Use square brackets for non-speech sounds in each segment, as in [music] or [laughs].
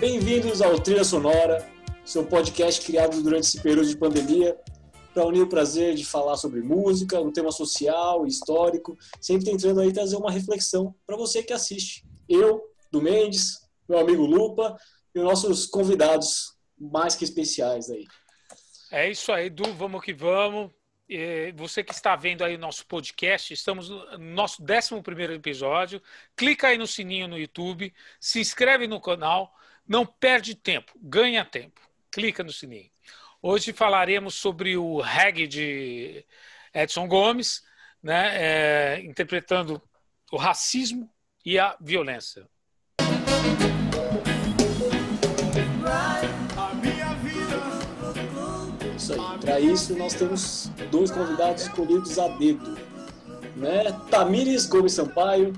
Bem-vindos ao Trilha Sonora, seu podcast criado durante esse período de pandemia para unir o prazer de falar sobre música, um tema social, histórico, sempre tentando aí trazer uma reflexão para você que assiste. Eu, do Mendes, meu amigo Lupa e os nossos convidados mais que especiais aí. É isso aí, Du, vamos que vamos. Você que está vendo aí o nosso podcast, estamos no nosso 11 episódio. Clica aí no sininho no YouTube, se inscreve no canal, não perde tempo, ganha tempo. Clica no sininho. Hoje falaremos sobre o reggae de Edson Gomes, né, é, interpretando o racismo e a violência. Isso aí. Para isso, nós temos dois convidados escolhidos a dedo. Né? Tamires Gomes Sampaio,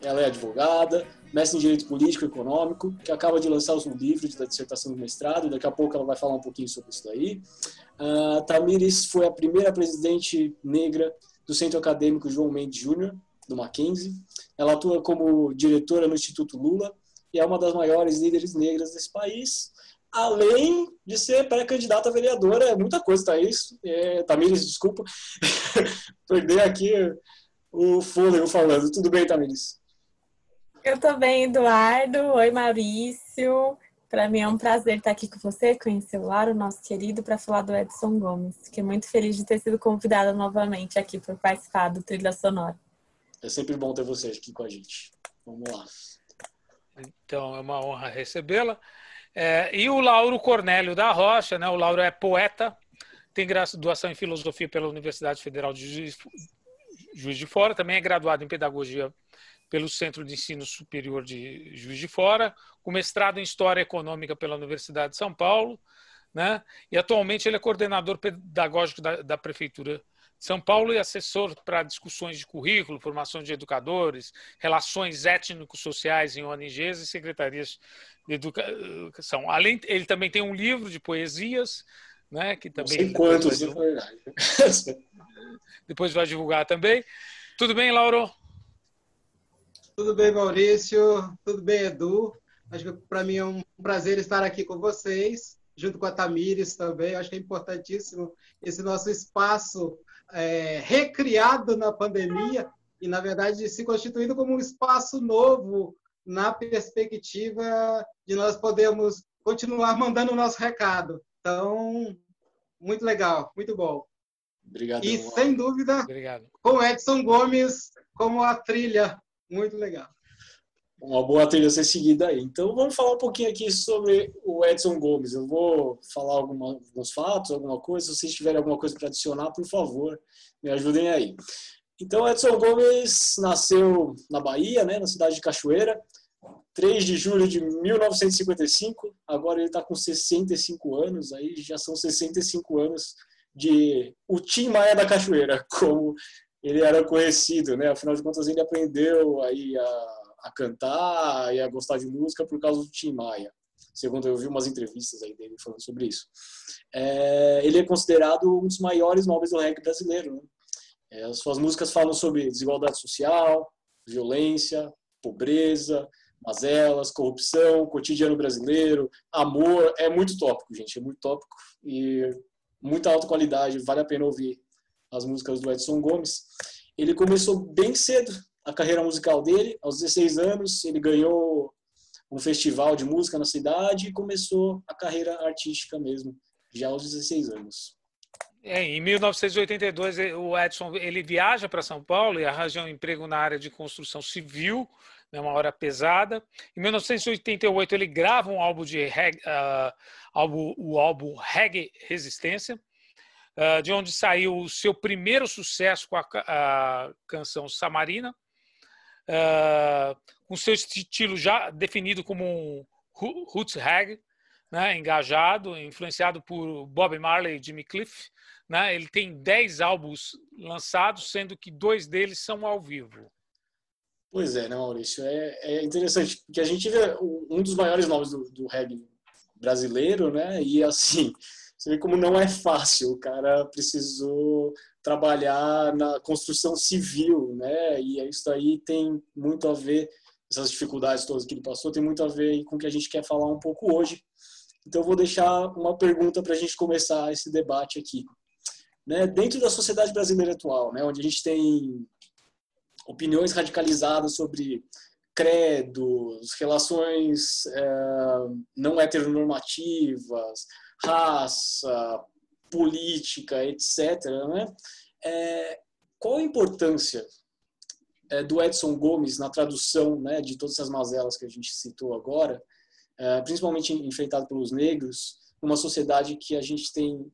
ela é advogada, mestre em Direito Político e Econômico, que acaba de lançar o seu livro da dissertação do mestrado, daqui a pouco ela vai falar um pouquinho sobre isso daí. Uh, Tamires foi a primeira presidente negra do Centro Acadêmico João Mendes Júnior, do Mackenzie. Ela atua como diretora no Instituto Lula e é uma das maiores líderes negras desse país, além de ser pré-candidata a vereadora, é muita coisa, isso. É, Tamires, desculpa, [laughs] perder aqui o fôlego falando. Tudo bem, Tamires? Eu tô bem, Eduardo. Oi, Maurício. Para mim é um prazer estar aqui com você, conhecer o Lauro, nosso querido, para falar do Edson Gomes. Fiquei muito feliz de ter sido convidada novamente aqui para participar do Trilha Sonora. É sempre bom ter você aqui com a gente. Vamos lá. Então, é uma honra recebê-la. É, e o Lauro Cornélio da Rocha, né? O Lauro é poeta, tem graduação em filosofia pela Universidade Federal de Juiz, Juiz de Fora, também é graduado em pedagogia pelo Centro de Ensino Superior de Juiz de Fora, com mestrado em História Econômica pela Universidade de São Paulo, né? E atualmente ele é coordenador pedagógico da, da Prefeitura de São Paulo e assessor para discussões de currículo, formação de educadores, relações étnico-sociais em ONGs e secretarias de educação. Além, ele também tem um livro de poesias, né? Que também Não sei quantos, depois, [laughs] depois vai divulgar também. Tudo bem, Lauro? Tudo bem, Maurício? Tudo bem, Edu? Acho que para mim é um prazer estar aqui com vocês, junto com a Tamires também. Acho que é importantíssimo esse nosso espaço é, recriado na pandemia e, na verdade, se constituindo como um espaço novo na perspectiva de nós podermos continuar mandando o nosso recado. Então, muito legal, muito bom. Obrigado. E, sem dúvida, Obrigado. com Edson Gomes como a trilha muito legal. Uma boa trilha a ser seguida aí. Então vamos falar um pouquinho aqui sobre o Edson Gomes. Eu vou falar alguma, alguns fatos, alguma coisa. Se vocês tiverem alguma coisa para adicionar, por favor, me ajudem aí. Então, Edson Gomes nasceu na Bahia, né, na cidade de Cachoeira, 3 de julho de 1955. Agora ele está com 65 anos, aí já são 65 anos de o Tim Maia da Cachoeira, [laughs] como ele era conhecido, né? Afinal de contas, ele aprendeu aí a, a cantar e a gostar de música por causa do Tim Maia. Segundo eu vi umas entrevistas aí dele falando sobre isso. É, ele é considerado um dos maiores nomes do reggae brasileiro. Né? É, as suas músicas falam sobre desigualdade social, violência, pobreza, mazelas, corrupção, cotidiano brasileiro, amor. É muito tópico, gente. É muito tópico e muita alta qualidade. Vale a pena ouvir as músicas do Edson Gomes. Ele começou bem cedo a carreira musical dele, aos 16 anos, ele ganhou um festival de música na cidade e começou a carreira artística mesmo, já aos 16 anos. É, em 1982, o Edson ele viaja para São Paulo e arranja um emprego na área de construção civil, né, uma hora pesada. Em 1988, ele grava um álbum de reggae, uh, álbum, o álbum Reggae Resistência, de onde saiu o seu primeiro sucesso com a, canção Samarina, uh, com seu estilo já definido como um roots reggae, né, engajado, influenciado por Bob Marley e Jimmy Cliff. Né, ele tem 10 álbuns lançados, sendo que dois deles são ao vivo. Pois é, né, Maurício? É, é interessante, porque a gente vê um dos maiores nomes do, do reggae brasileiro, né? E assim, você vê como não é fácil. O cara precisou trabalhar na construção civil, né? E isso aí tem muito a ver essas dificuldades todas que ele passou, tem muito a ver com o que a gente quer falar um pouco hoje. Então, eu vou deixar uma pergunta para a gente começar esse debate aqui. Né? Dentro da sociedade brasileira atual, né, onde a gente tem opiniões radicalizadas sobre credos, relações é, não heteronormativas, raça, política, etc. Né? É, qual a importância é, do Edson Gomes na tradução né, de todas essas mazelas que a gente citou agora, é, principalmente enfrentado pelos negros, numa sociedade que a gente tem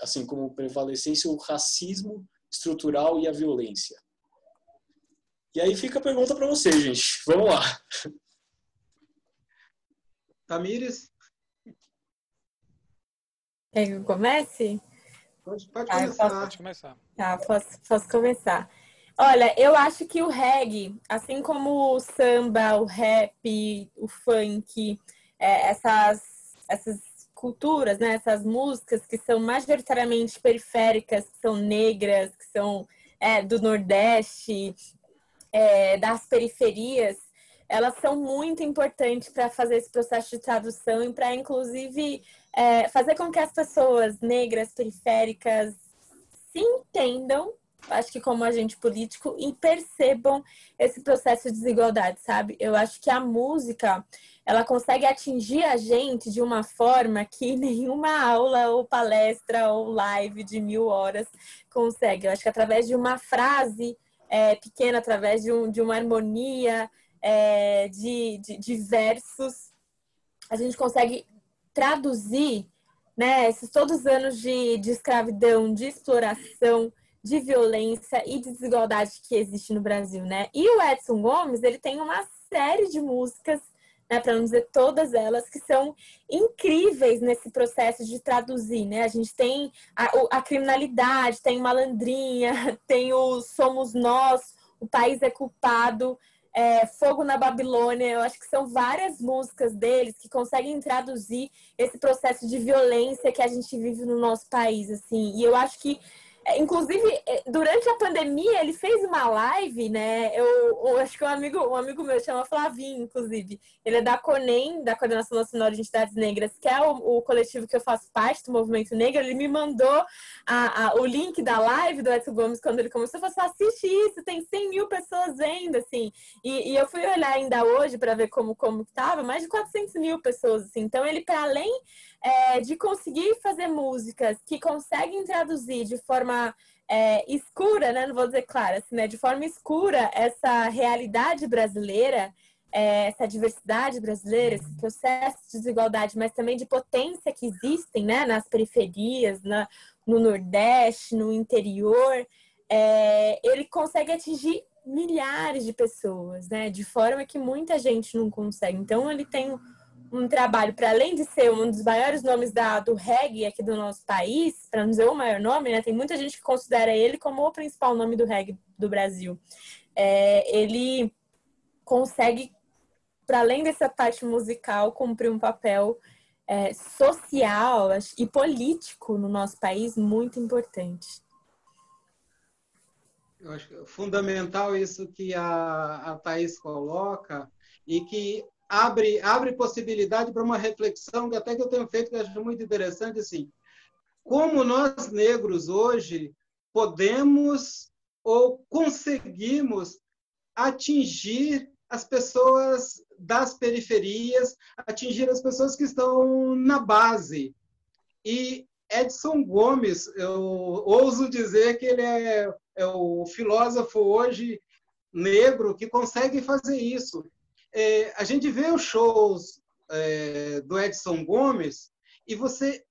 assim como prevalecência o racismo estrutural e a violência? E aí fica a pergunta para você, gente. Vamos lá. Tamires? Quer que eu comece? Pode, pode ah, começar. Posso... Pode começar. Tá, posso, posso começar. Olha, eu acho que o reggae, assim como o samba, o rap, o funk, é, essas, essas culturas, né, essas músicas que são majoritariamente periféricas, que são negras, que são é, do Nordeste, é, das periferias, elas são muito importantes para fazer esse processo de tradução e para, inclusive, é, fazer com que as pessoas negras, periféricas, se entendam, acho que como agente político, e percebam esse processo de desigualdade, sabe? Eu acho que a música, ela consegue atingir a gente de uma forma que [laughs] nenhuma aula ou palestra ou live de mil horas consegue. Eu acho que através de uma frase é, pequena, através de, um, de uma harmonia é, de, de, de versos, a gente consegue traduzir né, esses todos os anos de, de escravidão, de exploração, de violência e de desigualdade que existe no Brasil, né? E o Edson Gomes, ele tem uma série de músicas né, para não dizer todas elas, que são incríveis nesse processo de traduzir, né? A gente tem a, a criminalidade, tem malandrinha, [laughs] tem o Somos Nós, o País é Culpado, é, Fogo na Babilônia, eu acho que são várias músicas deles que conseguem traduzir esse processo de violência que a gente vive no nosso país, assim. E eu acho que inclusive, é, durante a pandemia, ele fez uma live, né? Eu, eu, acho que um amigo, um amigo meu chama Flavinho, inclusive. Ele é da CONEM, da Coordenação Nacional de Entidades Negras, que é o, o coletivo que eu faço parte do Movimento Negro. Ele me mandou a, a, o link da live do Edson Gomes quando ele começou. Eu falei assim, assiste isso, tem 100 mil pessoas vendo, assim. E, e eu fui olhar ainda hoje para ver como, como estava, mais de 400 mil pessoas, assim. Então, ele, para além é, de conseguir fazer músicas que conseguem traduzir de forma é, escura, né? Não vou dizer clara, assim, né? De forma escura essa realidade brasileira, é, essa diversidade brasileira, esse processo de desigualdade, mas também de potência que existem, né? Nas periferias, na, no Nordeste, no interior, é, ele consegue atingir milhares de pessoas, né? De forma que muita gente não consegue. Então ele tem um trabalho, para além de ser um dos maiores nomes da, do reggae aqui do nosso país, para não dizer o maior nome, né? Tem muita gente que considera ele como o principal nome do reggae do Brasil. É, ele consegue, para além dessa parte musical, cumprir um papel é, social e político no nosso país muito importante. Eu acho fundamental isso que a, a Thaís coloca e que abre, abre possibilidade para uma reflexão que até que eu tenho feito, que acho muito interessante, assim, como nós negros hoje podemos ou conseguimos atingir as pessoas das periferias, atingir as pessoas que estão na base. E Edson Gomes, eu ouso dizer que ele é, é o filósofo hoje negro que consegue fazer isso é, a gente vê os shows é, do Edson Gomes e você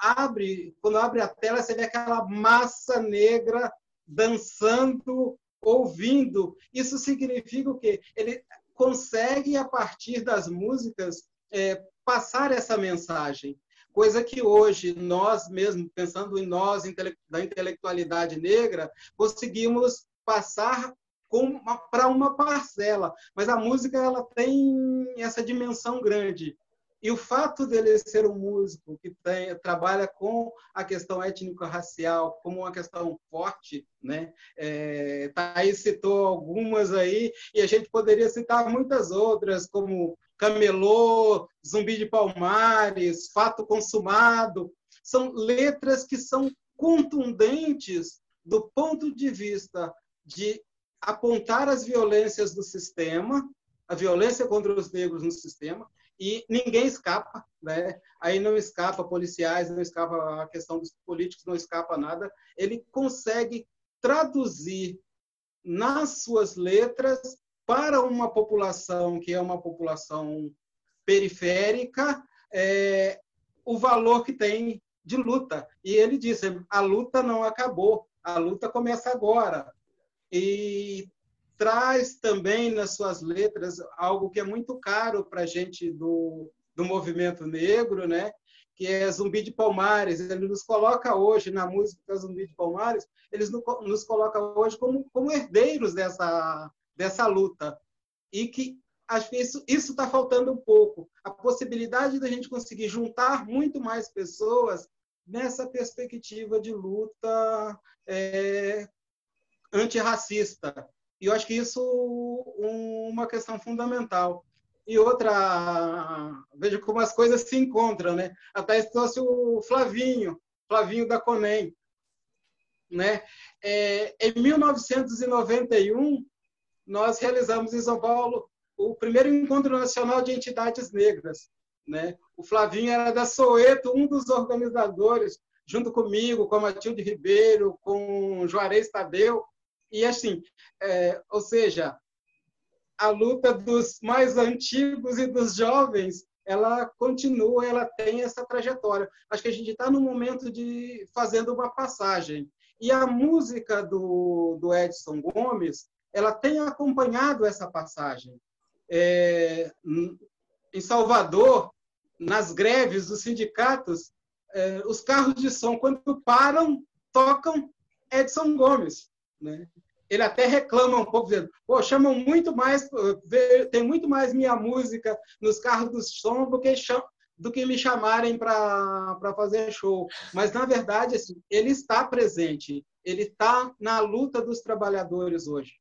abre, quando abre a tela, você vê aquela massa negra dançando, ouvindo. Isso significa o quê? Ele consegue, a partir das músicas, é, passar essa mensagem. Coisa que hoje nós mesmo, pensando em nós, da intelectualidade negra, conseguimos passar para uma parcela, mas a música ela tem essa dimensão grande. E o fato dele ser um músico que tem, trabalha com a questão étnico-racial como uma questão forte, né? É, Thaís citou algumas aí, e a gente poderia citar muitas outras, como Camelô, Zumbi de Palmares, Fato Consumado. São letras que são contundentes do ponto de vista de apontar as violências do sistema, a violência contra os negros no sistema, e ninguém escapa, né? Aí não escapa policiais, não escapa a questão dos políticos, não escapa nada. Ele consegue traduzir nas suas letras para uma população que é uma população periférica é, o valor que tem de luta. E ele disse: a luta não acabou, a luta começa agora. E traz também nas suas letras algo que é muito caro para a gente do, do movimento negro, né? que é Zumbi de Palmares. Ele nos coloca hoje, na música Zumbi de Palmares, eles nos coloca hoje como, como herdeiros dessa, dessa luta. E que acho que isso está faltando um pouco. A possibilidade da gente conseguir juntar muito mais pessoas nessa perspectiva de luta é, antirracista. E eu acho que isso é uma questão fundamental. E outra, veja como as coisas se encontram, né? Até trouxe o Flavinho, Flavinho da Conem, né? É, em 1991, nós realizamos em São Paulo o primeiro encontro nacional de entidades negras, né? O Flavinho era da Soeto, um dos organizadores, junto comigo, com a Matilde Ribeiro, com Juarez Tadeu, e assim, é, ou seja, a luta dos mais antigos e dos jovens, ela continua, ela tem essa trajetória. Acho que a gente está no momento de fazendo uma passagem. E a música do, do Edson Gomes, ela tem acompanhado essa passagem. É, em Salvador, nas greves dos sindicatos, é, os carros de som, quando param, tocam Edson Gomes. Né? Ele até reclama um pouco, dizendo, pô, chamam muito mais, tem muito mais minha música nos carros do som do que, do que me chamarem para fazer show. Mas, na verdade, assim, ele está presente, ele está na luta dos trabalhadores hoje.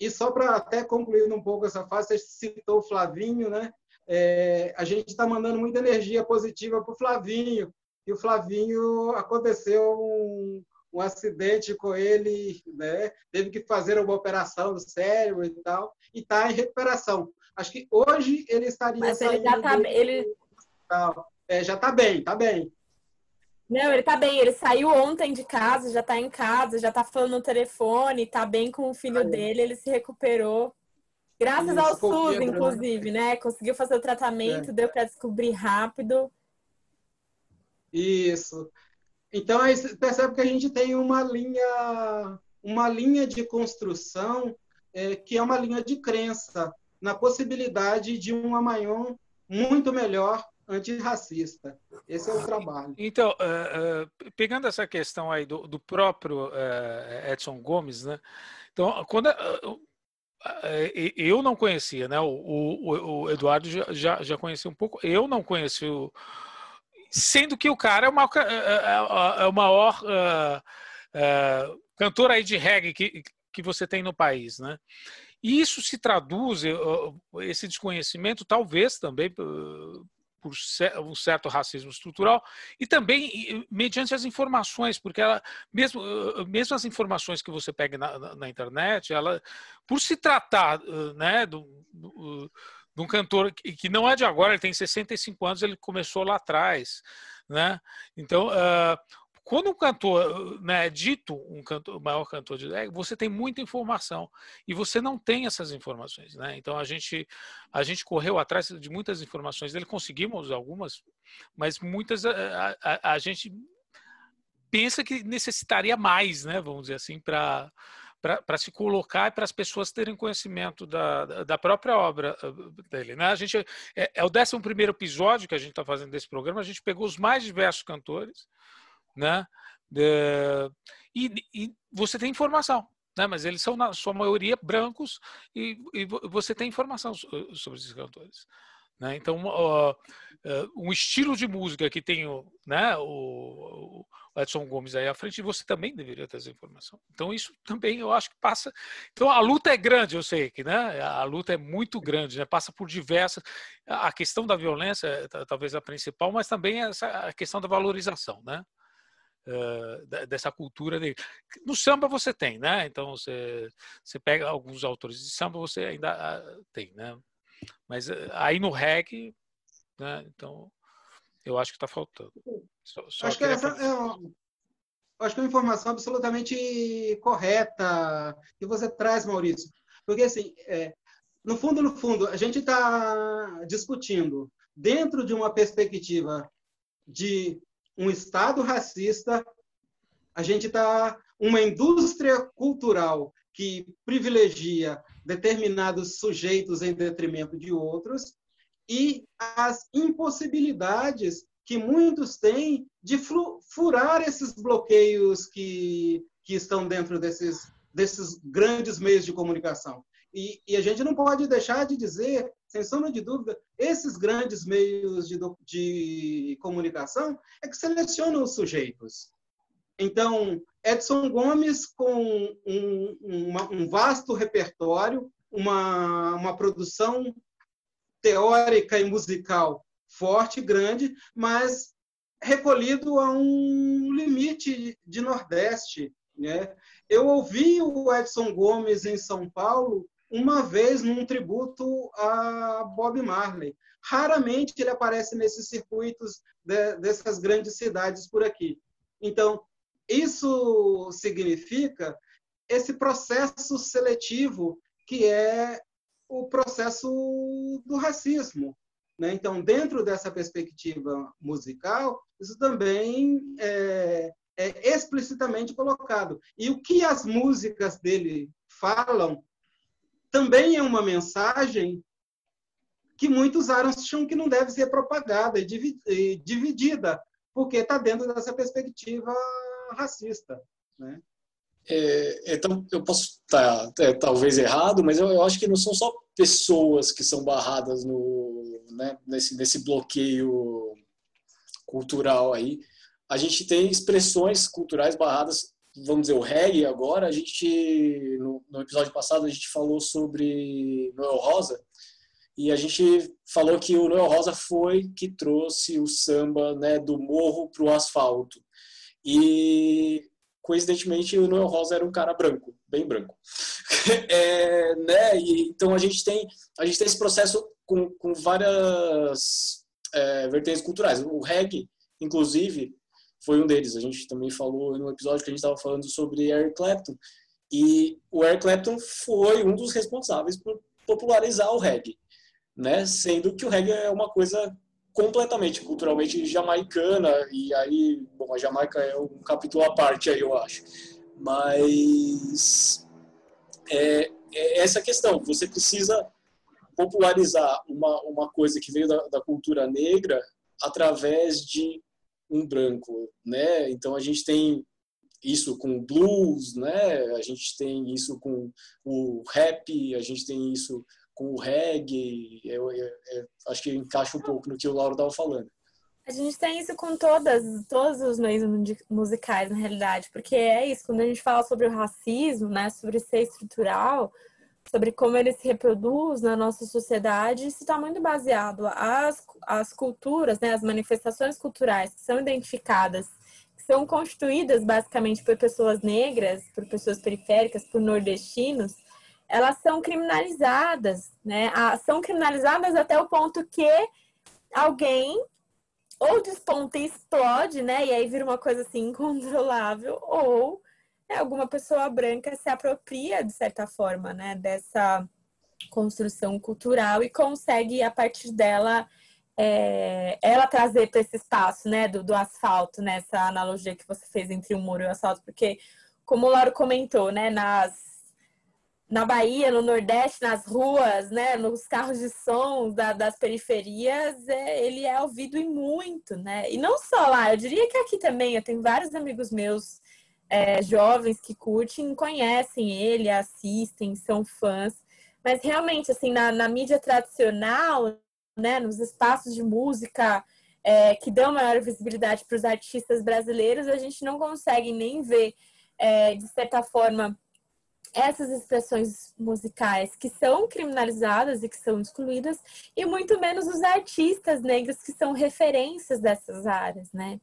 E só para até concluir um pouco essa fase, você citou o Flavinho, né? É, a gente está mandando muita energia positiva para o Flavinho. E o Flavinho aconteceu um, um acidente com ele, né? Teve que fazer uma operação do cérebro e tal, e está em recuperação. Acho que hoje ele estaria Mas ele já está ele é, já está bem, está bem. Não, ele está bem. Ele saiu ontem de casa, já está em casa, já está falando no telefone, está bem com o filho Aí. dele, ele se recuperou. Graças Isso, ao SUS, né? inclusive, né? Conseguiu fazer o tratamento, é. deu para descobrir rápido. Isso. Então, aí você percebe que a gente tem uma linha, uma linha de construção é, que é uma linha de crença na possibilidade de um amanhã muito melhor antirracista. Esse é o trabalho. Então, uh, uh, pegando essa questão aí do, do próprio uh, Edson Gomes, né? Então, quando eu não conhecia, né? O, o, o Eduardo já, já conhecia um pouco. Eu não conheci o, sendo que o cara é, uma, é, é, é o maior cantor aí de reggae que, que você tem no país, né? E isso se traduz, esse desconhecimento, talvez também por um certo racismo estrutural e também mediante as informações, porque ela, mesmo, mesmo as informações que você pega na, na, internet, ela, por se tratar né, do, do de um cantor que não é de agora, ele tem 65 anos, ele começou lá atrás, né? Então, uh, quando um cantor né, é dito um cantor, maior cantor de reggae, você tem muita informação e você não tem essas informações, né? Então a gente a gente correu atrás de muitas informações dele, conseguimos algumas, mas muitas a, a, a gente pensa que necessitaria mais, né? Vamos dizer assim, para para se colocar e para as pessoas terem conhecimento da, da própria obra eh, dele. Né? A gente, é, é o 11 episódio que a gente está fazendo desse programa, a gente pegou os mais diversos cantores, né? E, e você tem informação. Né? Mas eles são, na sua maioria, brancos e, e você tem informação sobre esses cantores. Né? Então, uh, uh, um estilo de música que tem o, né, o, o Edson Gomes aí à frente, você também deveria ter essa informação. Então, isso também eu acho que passa. Então, a luta é grande, eu sei que né, a luta é muito grande, né, passa por diversas. A questão da violência é talvez a principal, mas também essa, a questão da valorização, né? Uh, dessa cultura dele. No samba você tem, né? Então você, você pega alguns autores de samba, você ainda uh, tem, né? Mas uh, aí no reggae, né? Então eu acho que está faltando. Só, só acho, que essa é uma, acho que é uma informação absolutamente correta que você traz, Maurício. Porque, assim, é, no fundo, no fundo, a gente está discutindo dentro de uma perspectiva de um Estado racista, a gente está uma indústria cultural que privilegia determinados sujeitos em detrimento de outros, e as impossibilidades que muitos têm de furar esses bloqueios que, que estão dentro desses, desses grandes meios de comunicação. E, e, a gente não pode deixar de dizer, sem sombra de dúvida, esses grandes meios de, de comunicação é que selecionam os sujeitos. Então, Edson Gomes, com um, uma, um vasto repertório, uma, uma produção teórica e musical forte, grande, mas recolhido a um limite de Nordeste. Né? Eu ouvi o Edson Gomes em São Paulo uma vez num tributo a Bob Marley. Raramente ele aparece nesses circuitos de, dessas grandes cidades por aqui. Então, isso significa esse processo seletivo que é o processo do racismo. Né? Então, dentro dessa perspectiva musical, isso também é, é explicitamente colocado. E o que as músicas dele falam também é uma mensagem que muitos acham que não deve ser propagada e dividida, porque está dentro dessa perspectiva racista. Né? É, então, eu posso estar tá, é, talvez errado, mas eu, eu, acho que não são só pessoas que são barradas no, né, nesse, nesse bloqueio cultural aí. A gente tem expressões culturais barradas, vamos dizer, o reggae agora, a gente, no, no episódio passado, a gente falou sobre Noel Rosa, e a gente falou que o Noel Rosa foi que trouxe o samba né, do morro para o asfalto. E coincidentemente o Noel Rosa era um cara branco, bem branco. [laughs] é, né? E, então a gente tem a gente tem esse processo com, com várias é, vertentes culturais. O reggae, inclusive, foi um deles. A gente também falou no episódio que a gente estava falando sobre Eric Clapton. E o Eric Clapton foi um dos responsáveis por popularizar o reggae, né? Sendo que o reggae é uma coisa completamente culturalmente jamaicana e aí, bom, a Jamaica é um capítulo à parte aí, eu acho. Mas é, é essa questão, você precisa popularizar uma, uma coisa que veio da, da cultura negra através de um branco, né? Então a gente tem isso com blues, né? A gente tem isso com o rap, a gente tem isso com o reggae, eu, eu, eu, acho que encaixa um pouco no que o Lauro estava falando. A gente tem isso com todas, todos os meios musicais, na realidade, porque é isso, quando a gente fala sobre o racismo, né, sobre ser estrutural, sobre como ele se reproduz na nossa sociedade, isso está muito baseado. As, as culturas, né, as manifestações culturais que são identificadas, que são constituídas basicamente por pessoas negras, por pessoas periféricas, por nordestinos, elas são criminalizadas, né? São criminalizadas até o ponto que alguém ou desponta e explode, né? E aí vira uma coisa assim incontrolável, ou né, alguma pessoa branca se apropria, de certa forma, né, dessa construção cultural e consegue, a partir dela, é, ela trazer para esse espaço, né, do, do asfalto, nessa né, analogia que você fez entre o muro e o asfalto, porque, como o Lauro comentou, né, nas na Bahia, no Nordeste, nas ruas, né, nos carros de som da, das periferias, é, ele é ouvido e muito, né? E não só lá, eu diria que aqui também, eu tenho vários amigos meus é, jovens que curtem, conhecem ele, assistem, são fãs, mas realmente, assim, na, na mídia tradicional, né, nos espaços de música é, que dão maior visibilidade para os artistas brasileiros, a gente não consegue nem ver, é, de certa forma, essas expressões musicais que são criminalizadas e que são excluídas, e muito menos os artistas negros que são referências dessas áreas, né?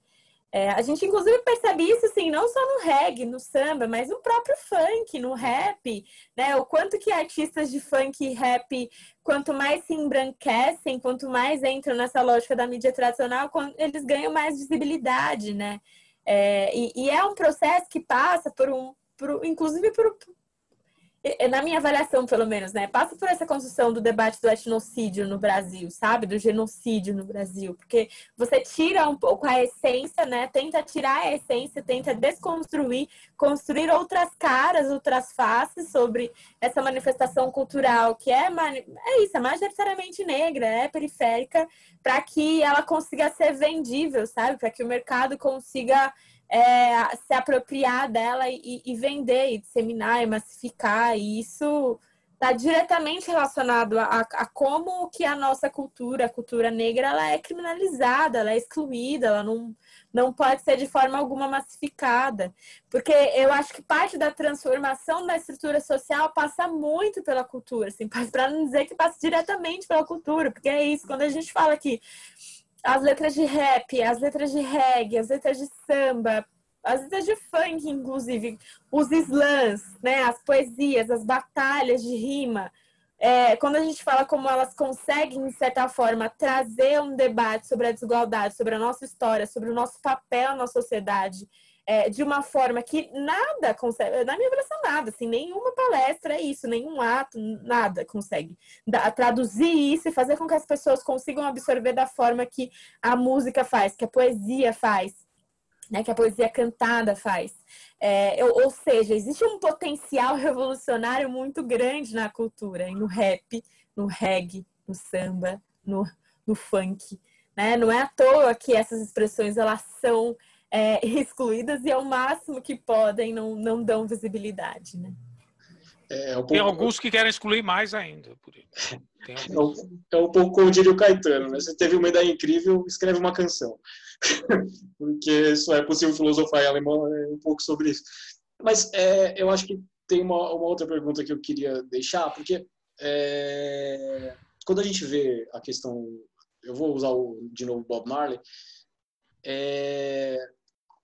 É, a gente, inclusive, percebe isso, assim, não só no reggae, no samba, mas no próprio funk, no rap, né? O quanto que artistas de funk e rap, quanto mais se embranquecem, quanto mais entram nessa lógica da mídia tradicional, eles ganham mais visibilidade, né? É, e, e, é um processo que passa por um, por, inclusive por, na minha avaliação, pelo menos, né, passa por essa construção do debate do etnocídio no Brasil, sabe? Do genocídio no Brasil. Porque você tira um pouco a essência, né? Tenta tirar a essência, tenta desconstruir, construir outras caras, outras faces sobre essa manifestação cultural que é, é isso, é majoritariamente negra, é periférica, para que ela consiga ser vendível, sabe? Para que o mercado consiga é, se apropriar dela e, e, vender, e disseminar, e massificar. E isso está diretamente relacionado a, a, como que a nossa cultura, a cultura negra, ela é criminalizada, ela é excluída, ela não, não pode ser de forma alguma massificada. Porque eu acho que parte da transformação da estrutura social passa muito pela cultura, assim, [laughs] para não dizer que passa diretamente pela cultura, porque é isso, quando a gente fala que as letras de rap, as letras de reggae, as letras de samba, as letras de funk, inclusive, os slams, né, as poesias, as batalhas de rima. É, quando a gente fala como elas conseguem, de certa forma, trazer um debate sobre a desigualdade, sobre a nossa história, sobre o nosso papel na sociedade, é, de uma forma que nada consegue, na minha avaliação, nada, assim, nenhuma palestra é isso, nenhum ato, nada consegue da, traduzir isso e fazer com que as pessoas consigam absorver da forma que a música faz, que a poesia faz, né, que a poesia cantada faz. É, ou, ou seja, existe um potencial revolucionário muito grande na cultura, no rap, no reggae, no samba, no, no funk. Né? Não é à toa que essas expressões elas são é, [laughs] excluídas e ao máximo que podem não, não dão visibilidade, né? É, é um pouco... Tem alguns que querem excluir mais ainda. Por isso. É, um, é um pouco como diria o Caetano, né? Você teve uma ideia incrível, escreve uma canção. [laughs] Porque isso é possível filosofar em alemão é um pouco sobre isso. Mas é, eu acho que tem uma, uma, outra pergunta que eu queria deixar, porque é, quando a gente vê a questão, eu vou usar o, de novo Bob Marley, é,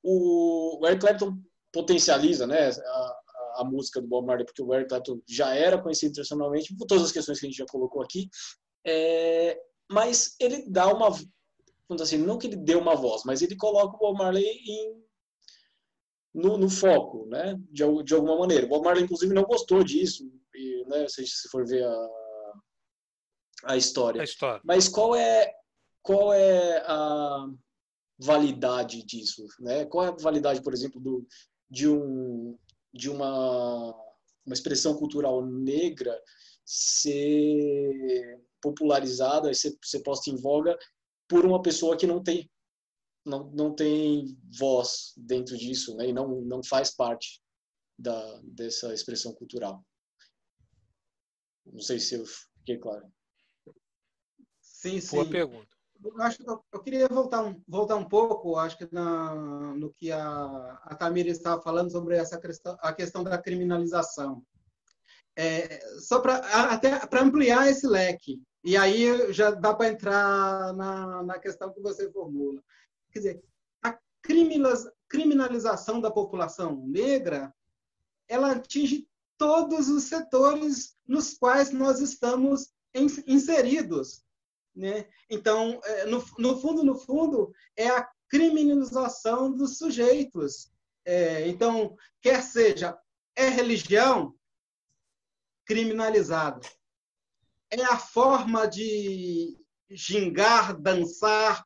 o, Eric Clapton potencializa né, a, a, música do Bob Marley, porque o Eric Clapton já era conhecido internacionalmente, por todas as questões que a gente já colocou aqui, é, mas ele dá uma, assim, não que ele dê uma voz, mas ele coloca o Bob Marley em, no, no, foco, né, de, de alguma maneira. O Bob Marley, inclusive, não gostou disso, e, né, se, se for ver a, a história. A história. Mas qual é, qual é a validade disso, né? Qual é a validade, por exemplo, do, de um de uma uma expressão cultural negra ser popularizada, ser, ser posta em voga por uma pessoa que não tem não, não tem voz dentro disso, né? E não não faz parte da dessa expressão cultural. Não sei se eu fiquei claro. Sim, sim. Boa pergunta eu acho que eu, eu, queria voltar um, voltar um pouco, acho que na, no que a, a Tamira estava falando sobre essa questão, a questão da criminalização. É, só para até para ampliar esse leque e aí já dá para entrar na, na questão que você formula. Quer dizer, a criminalização da população negra ela atinge todos os setores nos quais nós estamos inseridos né? Então, é, no, no fundo, no fundo, é a criminalização dos sujeitos. É, então, quer seja, é religião criminalizada. É a forma de gingar, dançar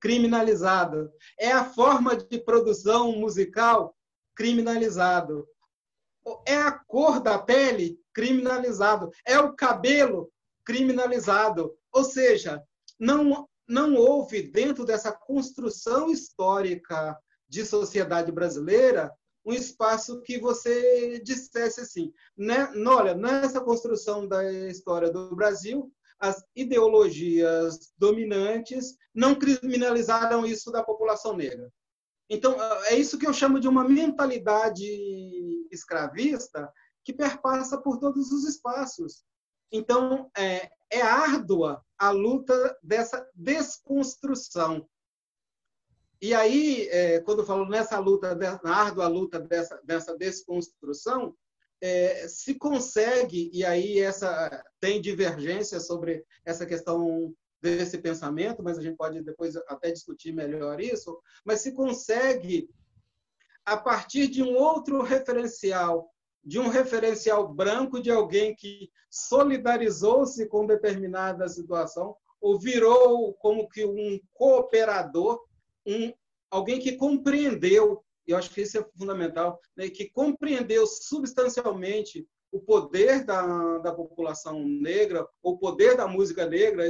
criminalizada. É a forma de produção musical criminalizado. É a cor da pele criminalizado. É o cabelo criminalizado. Ou seja, não, não houve dentro dessa construção histórica de sociedade brasileira um espaço que você dissesse assim, né? Olha, nessa construção da história do Brasil, as ideologias dominantes não criminalizaram isso da população negra. Então, é isso que eu chamo de uma mentalidade escravista que perpassa por todos os espaços. Então, é, é árdua a luta dessa desconstrução. E aí, é, quando eu falo nessa luta, na árdua luta dessa, dessa desconstrução, é, se consegue, e aí essa tem divergência sobre essa questão desse pensamento, mas a gente pode depois até discutir melhor isso, mas se consegue, a partir de um outro referencial, de um referencial branco de alguém que solidarizou-se com determinada situação, ou virou como que um cooperador, um, alguém que compreendeu e eu acho que isso é fundamental, né, que compreendeu substancialmente o poder da, da população negra, o poder da música negra,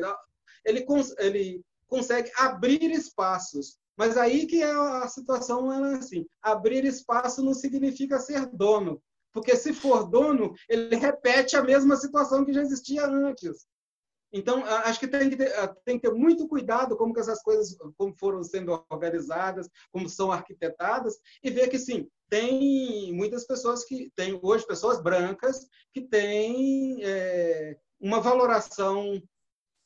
ele, ele consegue abrir espaços. Mas aí que a situação é assim, abrir espaço não significa ser dono, porque se for dono, ele repete a mesma situação que já existia antes. Então, acho que tem que, ter, tem que ter muito cuidado como que essas coisas como foram sendo organizadas, como são arquitetadas, e ver que, sim, tem muitas pessoas que tem hoje pessoas brancas que têm é, uma valoração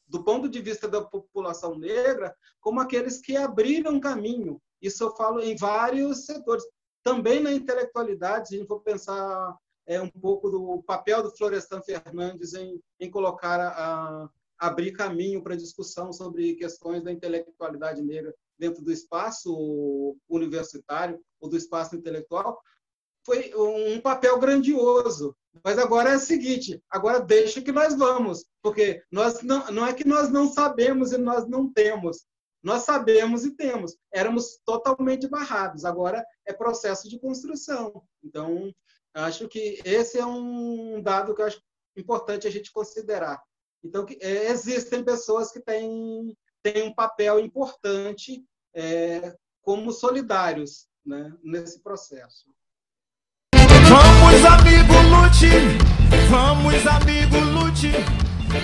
do ponto de vista da população negra como aqueles que abriram caminho. Isso eu falo em vários setores. Também na intelectualidade, se a gente for pensar é, um pouco do papel do Florestan Fernandes em, em colocar a, a abrir caminho para discussão sobre questões da intelectualidade negra dentro do espaço universitário ou do espaço intelectual, foi um papel grandioso. Mas agora é o seguinte, agora deixa que nós vamos, porque nós não, não é que nós não sabemos e nós não temos. Nós sabemos e temos. Éramos totalmente barrados. Agora é processo de construção. Então, Acho que esse é um dado que eu acho importante a gente considerar. Então, é, existem pessoas que têm, têm um papel importante é, como solidários né, nesse processo. Vamos, amigo, lute! Vamos, amigo, lute!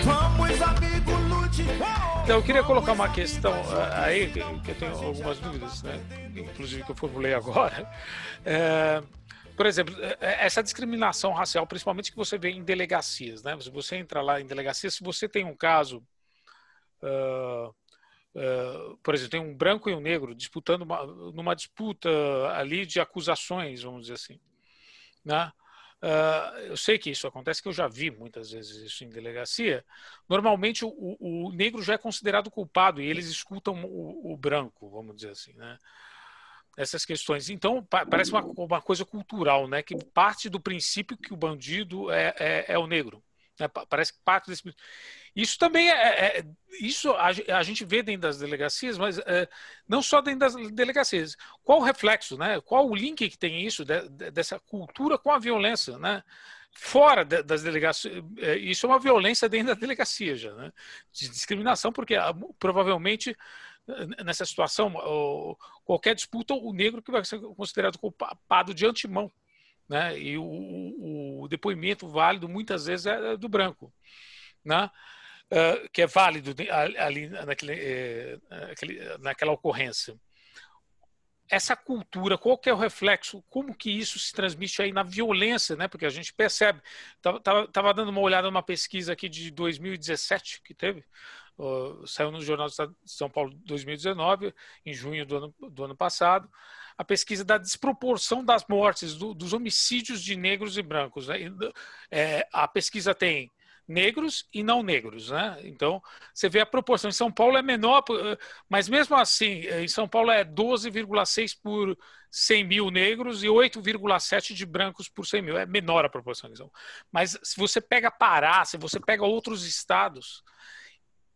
Vamos, amigo, lute! Então, eu queria colocar uma questão uh, aí, que, eu tenho algumas dúvidas, né? inclusive que eu formulei agora. [laughs] É, por exemplo, é, é, essa discriminação racial, principalmente que você vê em delegacias, né? Se você entra lá em delegacias, se você tem um caso, uh, uh, por exemplo, tem um branco e um negro disputando uma, numa disputa ali de acusações, vamos dizer assim, né? Uh, eu sei que isso acontece, que eu já vi muitas vezes isso em delegacia. Normalmente o, o negro já é considerado culpado e eles escutam o, o branco, vamos dizer assim, né? essas questões. Então, parece uma, uma, coisa cultural, né? Que parte do princípio que o bandido é, é, é o negro. Né? Parece que parte desse. Isso também é. é, é isso a, a, gente vê dentro das delegacias, mas é, não só dentro das delegacias. Qual o reflexo, né? Qual o link que tem isso, de, de, dessa cultura com a violência, né? Fora de, das delegacias. É, isso é uma violência dentro da delegacia já, né? De discriminação, porque ah, provavelmente nessa situação, qualquer disputa, o negro que vai ser considerado culpado de antemão. Né? E o, o depoimento válido muitas vezes é do branco. Né? Uh, que é válido ali naquele, eh, naquele, naquela ocorrência. Essa cultura, qual que é o reflexo? Como que isso se transmite aí na violência, né? Porque a gente percebe. Estava dando uma olhada numa pesquisa aqui de 2017 que teve, uh, saiu no Jornal de São Paulo 2019, em junho do ano, do ano passado, a pesquisa da desproporção das mortes, do, dos homicídios de negros e brancos. Né? É, a pesquisa tem negros e não negros, né? Então, você vê a proporção. Em São Paulo é menor, mas mesmo assim, em São Paulo é 12,6 por 100 mil negros e 8,7 de brancos por 100 mil. É menor a proporção. Mas se você pega Pará, se você pega outros estados,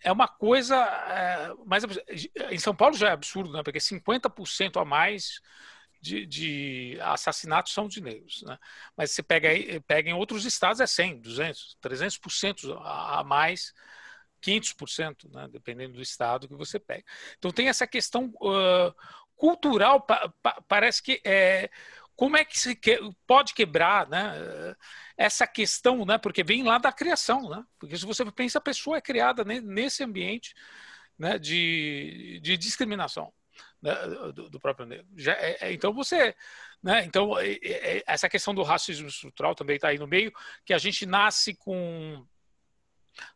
é uma coisa. É, mas em São Paulo já é absurdo, né? Porque 50% a mais de, de, assassinatos são de negros, né? Mas você pega, pega em outros estados é 100, 200, 300% a mais, 500%, né? dependendo do estado que você pega. Então tem essa questão uh, cultural, pa, pa, parece que é, como é que se que, pode quebrar né, essa questão, né, porque vem lá da criação, né, porque se você pensa, a pessoa é criada nesse ambiente né, de, de discriminação né, do, do, próprio negro. Já, é, é, então você, né, então é, é, essa questão do racismo estrutural também está aí no meio, que a gente nasce com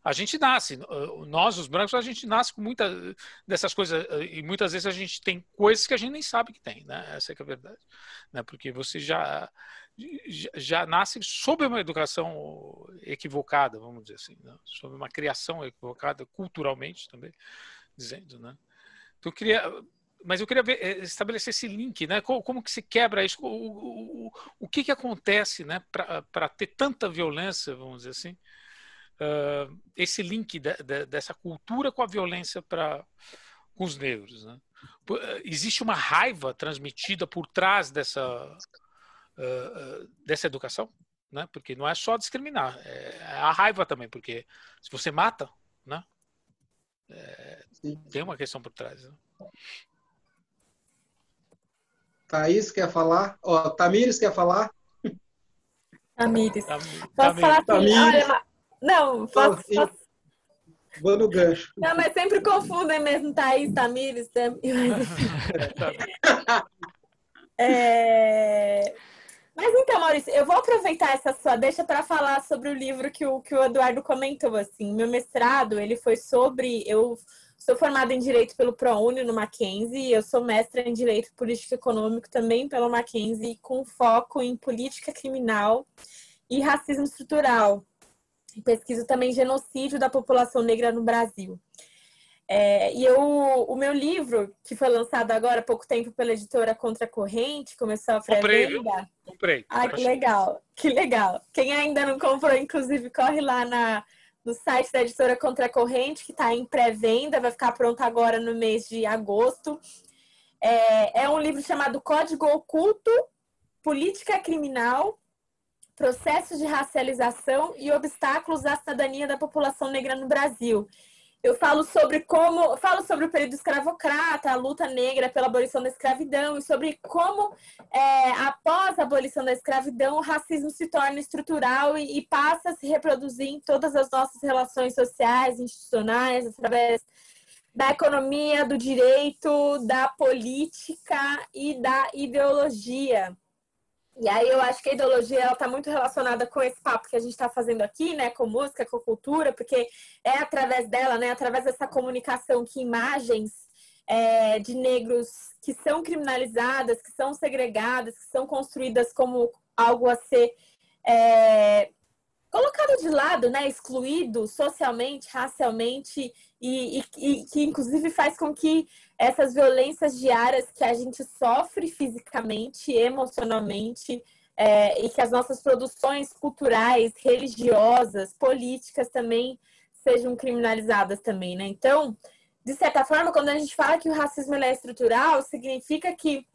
a gente nasce, nós os brancos, a gente nasce com muitas dessas coisas e muitas vezes a gente tem coisas que a gente nem sabe que tem, né? Essa é é a verdade, né? Porque você já já nasce sob uma educação equivocada, vamos dizer assim, né? sob uma criação equivocada culturalmente também, dizendo, né? Então eu queria mas eu queria ver, eh, estabelecer esse link, né? Como, como que se quebra isso? O, o, o que que acontece, né? Para ter tanta violência, vamos dizer assim, uh, esse link de, de, dessa cultura com a violência para com os negros. Né? Eh, existe uma raiva transmitida por trás dessa, uh, dessa educação, né? porque não é só discriminar, é a raiva também, porque se você mata, né? É, tem uma questão por trás. Né? Thaís quer falar? Ó, oh, Tamires quer falar? Tamires. Posso falar assim? Tamires. Olha, não, posso, posso... Vou no gancho. Não, mas sempre confundem mesmo Thaís, Tamires. Tam... [laughs] é... Mas então, Maurício, eu vou aproveitar essa sua deixa para falar sobre o livro que o, que o Eduardo comentou. Assim, meu mestrado ele foi sobre. Eu sou formada em Direito pelo ProUni no Mackenzie, eu sou mestra em Direito Político Econômico também pelo Mackenzie, com foco em política criminal e racismo estrutural pesquiso também genocídio da população negra no Brasil. É, e eu, o meu livro, que foi lançado agora há pouco tempo pela editora Contra Corrente, começou a pré-venda. Comprei. Ah, que legal, que legal. Quem ainda não comprou, inclusive, corre lá na, no site da editora Contra Corrente, que está em pré-venda, vai ficar pronto agora no mês de agosto. É, é um livro chamado Código Oculto, Política Criminal processos de racialização e obstáculos à cidadania da população negra no Brasil. Eu falo sobre como, falo sobre o período escravocrata, a luta negra pela abolição da escravidão e sobre como, é, após a abolição da escravidão, o racismo se torna estrutural e, e passa a se reproduzir em todas as nossas relações sociais, institucionais, através da economia, do direito, da política e da ideologia. E aí eu acho que a ideologia ela está muito relacionada com esse papo que a gente está fazendo aqui, né, com música, com cultura, porque é através dela, né, através dessa comunicação que imagens é, de negros que são criminalizadas, que são segregadas, que são construídas como algo a ser é, colocado de lado, né, excluído socialmente, racialmente e, e, e, que inclusive faz com que essas violências diárias que a gente sofre fisicamente, emocionalmente, é, e que as nossas produções culturais, religiosas, políticas também sejam criminalizadas também, né? Então, de certa forma, quando a gente fala que o racismo é estrutural, significa que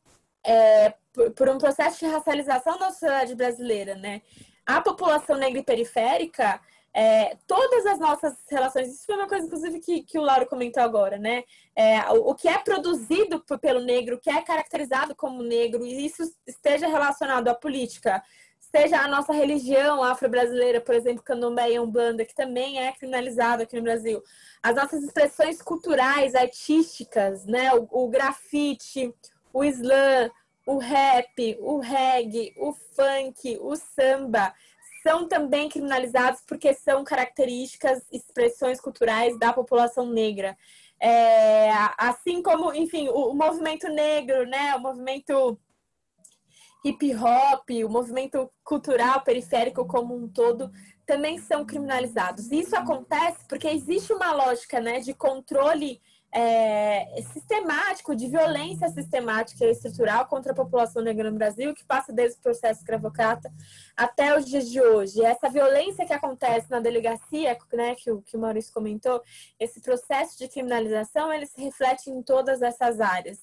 é, por, um processo de racialização da sociedade brasileira, né? A população negra e periférica, é, todas as nossas relações, isso foi uma coisa, inclusive, que, que o Lauro comentou agora, né? É, o, o, que é produzido pelo negro, o que é caracterizado como negro, e isso esteja relacionado à política, seja a nossa religião afro-brasileira, por exemplo, candomblé e umbanda, que também é criminalizado aqui no Brasil, as nossas expressões culturais, artísticas, né? O, o grafite, o slam, o rap, o reggae, o funk, o samba, são também criminalizados porque são características, expressões culturais da população negra. É, assim como, enfim, o, o, movimento negro, né, o movimento hip hop, o movimento cultural periférico como um todo, também são criminalizados. Isso acontece porque existe uma lógica né, de controle é, sistemático, de violência sistemática e estrutural contra a população negra no Brasil, que passa desde o processo escravocrata até os dias de hoje. Essa violência que acontece na delegacia, né, que, o, que o Maurício comentou, esse processo de criminalização, ele se reflete em todas essas áreas.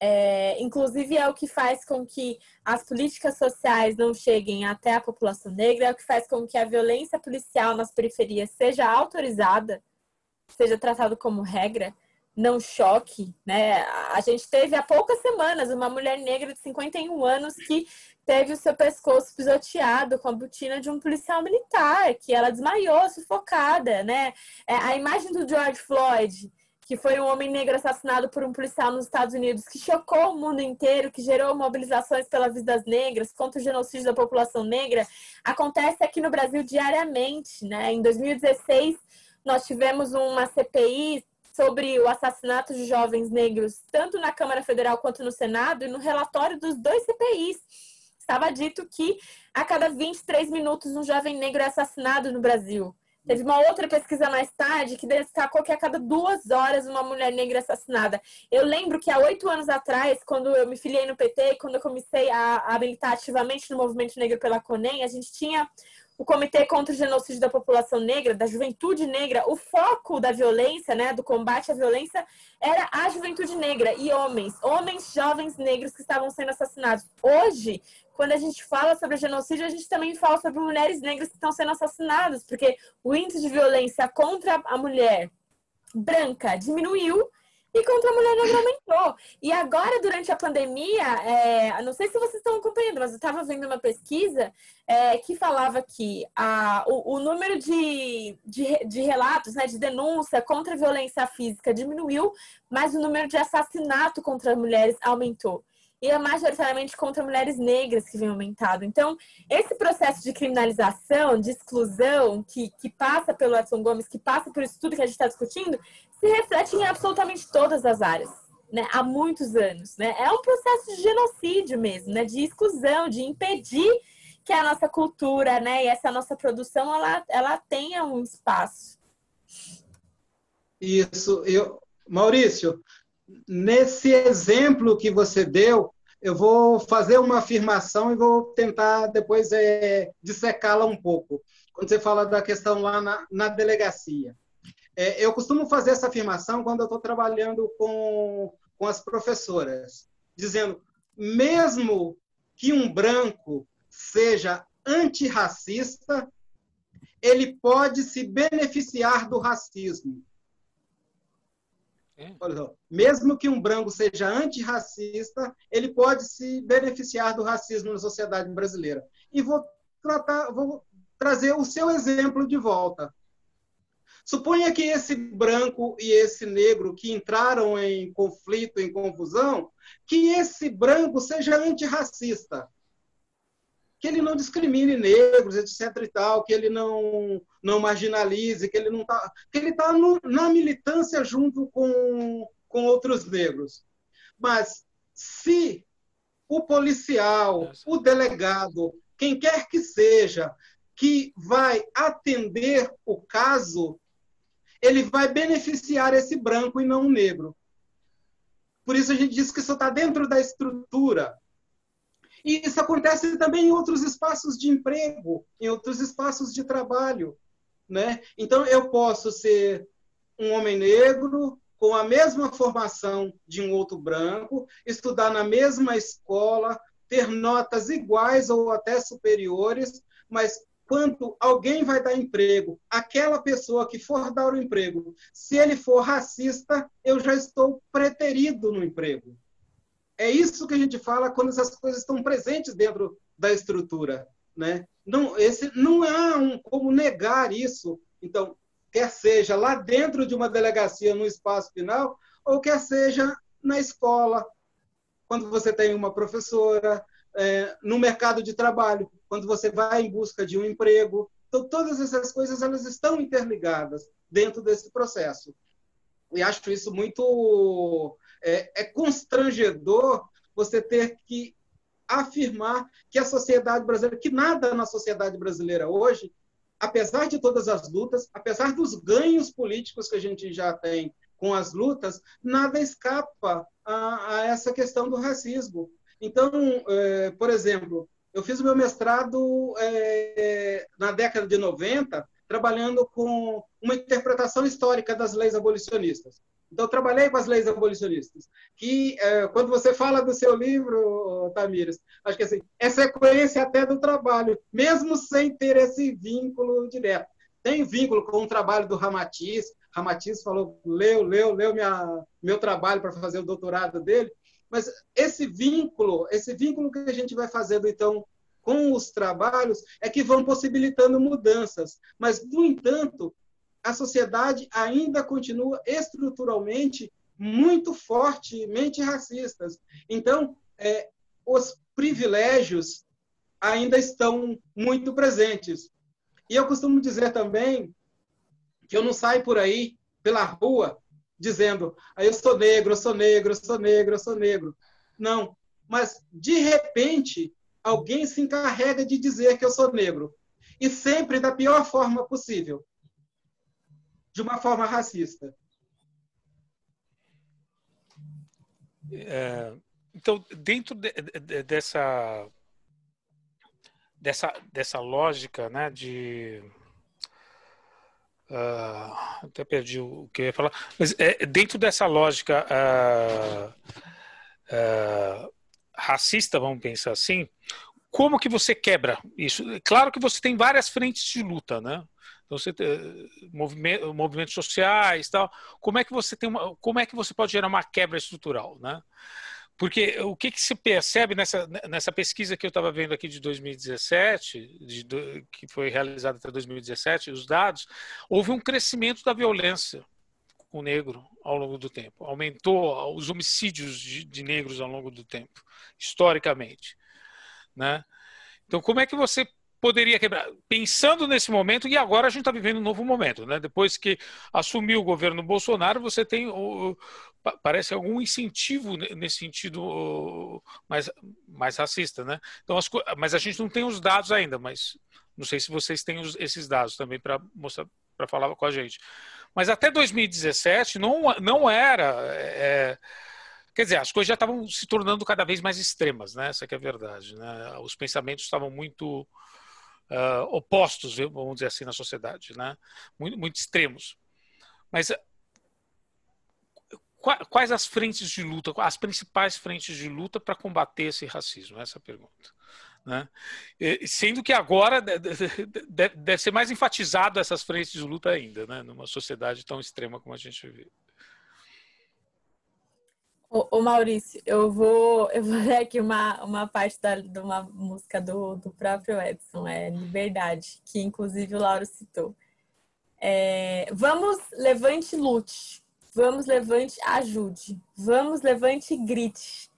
É, inclusive é o que faz com que as políticas sociais não cheguem até a população negra, é o que faz com que a violência policial nas periferias seja autorizada, seja tratado como regra, não choque, né? A gente teve há poucas semanas uma mulher negra de 51 anos que teve o seu pescoço pisoteado com a botina de um policial militar, que ela desmaiou, sufocada, né? É, a imagem do George Floyd, que foi um homem negro assassinado por um policial nos Estados Unidos, que chocou o mundo inteiro, que gerou mobilizações pelas vidas negras, contra o genocídio da população negra, acontece aqui no Brasil diariamente, né? Em 2016, nós tivemos uma CPI sobre o assassinato de jovens negros, tanto na Câmara Federal quanto no Senado, e no relatório dos dois CPIs estava dito que a cada 23 minutos um jovem negro é assassinado no Brasil. Teve uma outra pesquisa mais tarde que destacou que a cada duas horas uma mulher negra é assassinada. Eu lembro que há oito anos atrás, quando eu me filiei no PT, quando eu comecei a, a militar ativamente no movimento negro pela CONEM, a gente tinha o Comitê contra o Genocídio da População Negra, da Juventude Negra, o foco da violência, né, do combate à violência, era a juventude negra e homens, homens jovens negros que estavam sendo assassinados. Hoje, quando a gente fala sobre genocídio, a gente também fala sobre mulheres negras que estão sendo assassinadas, porque o índice de violência contra a mulher branca diminuiu e contra a mulher negra aumentou. E agora, durante a pandemia, é, não sei se vocês estão acompanhando, mas eu estava vendo uma pesquisa é, que falava que a, o, o número de, de, de, relatos, né, de denúncia contra a violência física diminuiu, mas o número de assassinato contra mulheres aumentou e é majoritariamente contra mulheres negras que vem aumentado. Então, esse processo de criminalização, de exclusão, que, que passa pelo Edson Gomes, que passa por isso tudo que a gente está discutindo, se reflete em absolutamente todas as áreas. Né, há muitos anos. Né? É um processo de genocídio mesmo, né? de exclusão, de impedir que a nossa cultura né, e essa nossa produção ela, ela tenha um espaço. Isso, eu, Maurício, nesse exemplo que você deu, eu vou fazer uma afirmação e vou tentar depois é, dissecá-la um pouco. Quando você fala da questão lá na, na delegacia. É, eu costumo fazer essa afirmação quando eu estou trabalhando com, com as professoras, dizendo, mesmo que um branco seja antirracista, ele pode se beneficiar do racismo. É. Mesmo que um branco seja antirracista, ele pode se beneficiar do racismo na sociedade brasileira. E vou tratar, vou trazer o seu exemplo de volta. Suponha que esse branco e esse negro que entraram em conflito, em confusão, que esse branco seja antirracista que ele não discrimine negros, etc. e tal, que ele não, não marginalize, que ele não tá, que ele está na militância junto com, com outros negros. Mas se o policial, o delegado, quem quer que seja, que vai atender o caso, ele vai beneficiar esse branco e não o negro. Por isso a gente diz que isso está dentro da estrutura e isso acontece também em outros espaços de emprego, em outros espaços de trabalho. Né? Então, eu posso ser um homem negro com a mesma formação de um outro branco, estudar na mesma escola, ter notas iguais ou até superiores, mas quando alguém vai dar emprego, aquela pessoa que for dar o emprego, se ele for racista, eu já estou preterido no emprego. É isso que a gente fala quando essas coisas estão presentes dentro da estrutura. Né? Não, esse, não há um, como negar isso. Então, quer seja lá dentro de uma delegacia, no espaço final, ou quer seja na escola, quando você tem uma professora, é, no mercado de trabalho, quando você vai em busca de um emprego. Então, todas essas coisas elas estão interligadas dentro desse processo. E acho isso muito é, é constrangedor você ter que afirmar que a sociedade brasileira, que nada na sociedade brasileira hoje, apesar de todas as lutas, apesar dos ganhos políticos que a gente já tem com as lutas, nada escapa a, a essa questão do racismo. Então, é, por exemplo, eu fiz o meu mestrado é, na década de 90, trabalhando com uma interpretação histórica das leis abolicionistas. Então, trabalhei com as leis abolicionistas, que é, quando você fala do seu livro, Tamires, acho que assim, é sequência até do trabalho, mesmo sem ter esse vínculo direto. Tem vínculo com o trabalho do Ramatiz, Ramatiz falou, leu, leu, leu minha, meu trabalho para fazer o doutorado dele. Mas esse vínculo, esse vínculo que a gente vai fazendo, então, com os trabalhos, é que vão possibilitando mudanças. Mas, no entanto, a sociedade ainda continua estruturalmente muito fortemente racistas. Então, é, os privilégios ainda estão muito presentes. E eu costumo dizer também que eu não saio por aí, pela rua, dizendo, ah, eu sou negro, eu sou negro, eu sou negro, eu sou negro. Não. Mas, de repente, alguém se encarrega de dizer que eu sou negro. E sempre da pior forma possível. De uma forma racista. É, então, dentro de, de, dessa, dessa, dessa lógica né, de Uh, até perdi o que eu ia falar. Mas é, dentro dessa lógica uh, uh, racista, vamos pensar assim, como que você quebra isso? Claro que você tem várias frentes de luta, né? Então, você movimento, movimentos sociais, tal. Como é que você tem uma, como é que você pode gerar uma quebra estrutural, né? Porque o que, que se percebe nessa, nessa pesquisa que eu estava vendo aqui de 2017, de, de, que foi realizada até 2017, os dados, houve um crescimento da violência com o negro ao longo do tempo. Aumentou os homicídios de, de negros ao longo do tempo, historicamente. Né? Então, como é que você poderia quebrar. Pensando nesse momento, e agora a gente está vivendo um novo momento, né? Depois que assumiu o governo Bolsonaro, você tem o, parece algum incentivo nesse sentido mais, mais racista, né? Então, as, mas a gente não tem os dados ainda, mas não sei se vocês têm os, esses dados também para mostrar, para falar com a gente. Mas até 2017 não, não era. É, quer dizer, as coisas já estavam se tornando cada vez mais extremas, né? Essa é a verdade. Né? Os pensamentos estavam muito uh, opostos, vamos dizer assim, na sociedade, né? muito, muito extremos. Mas quais as frentes de luta, as principais frentes de luta para combater esse racismo? Essa é a pergunta. Né? Sendo que agora deve ser mais enfatizado essas frentes de luta ainda, né? numa sociedade tão extrema como a gente vive. Ô, Maurício, eu vou, eu vou ler aqui uma, uma parte da, de uma música do, do próprio Edson, é Liberdade, que inclusive o Lauro citou. É, vamos, levante, lute. Vamos, levante, ajude. Vamos, levante, grite.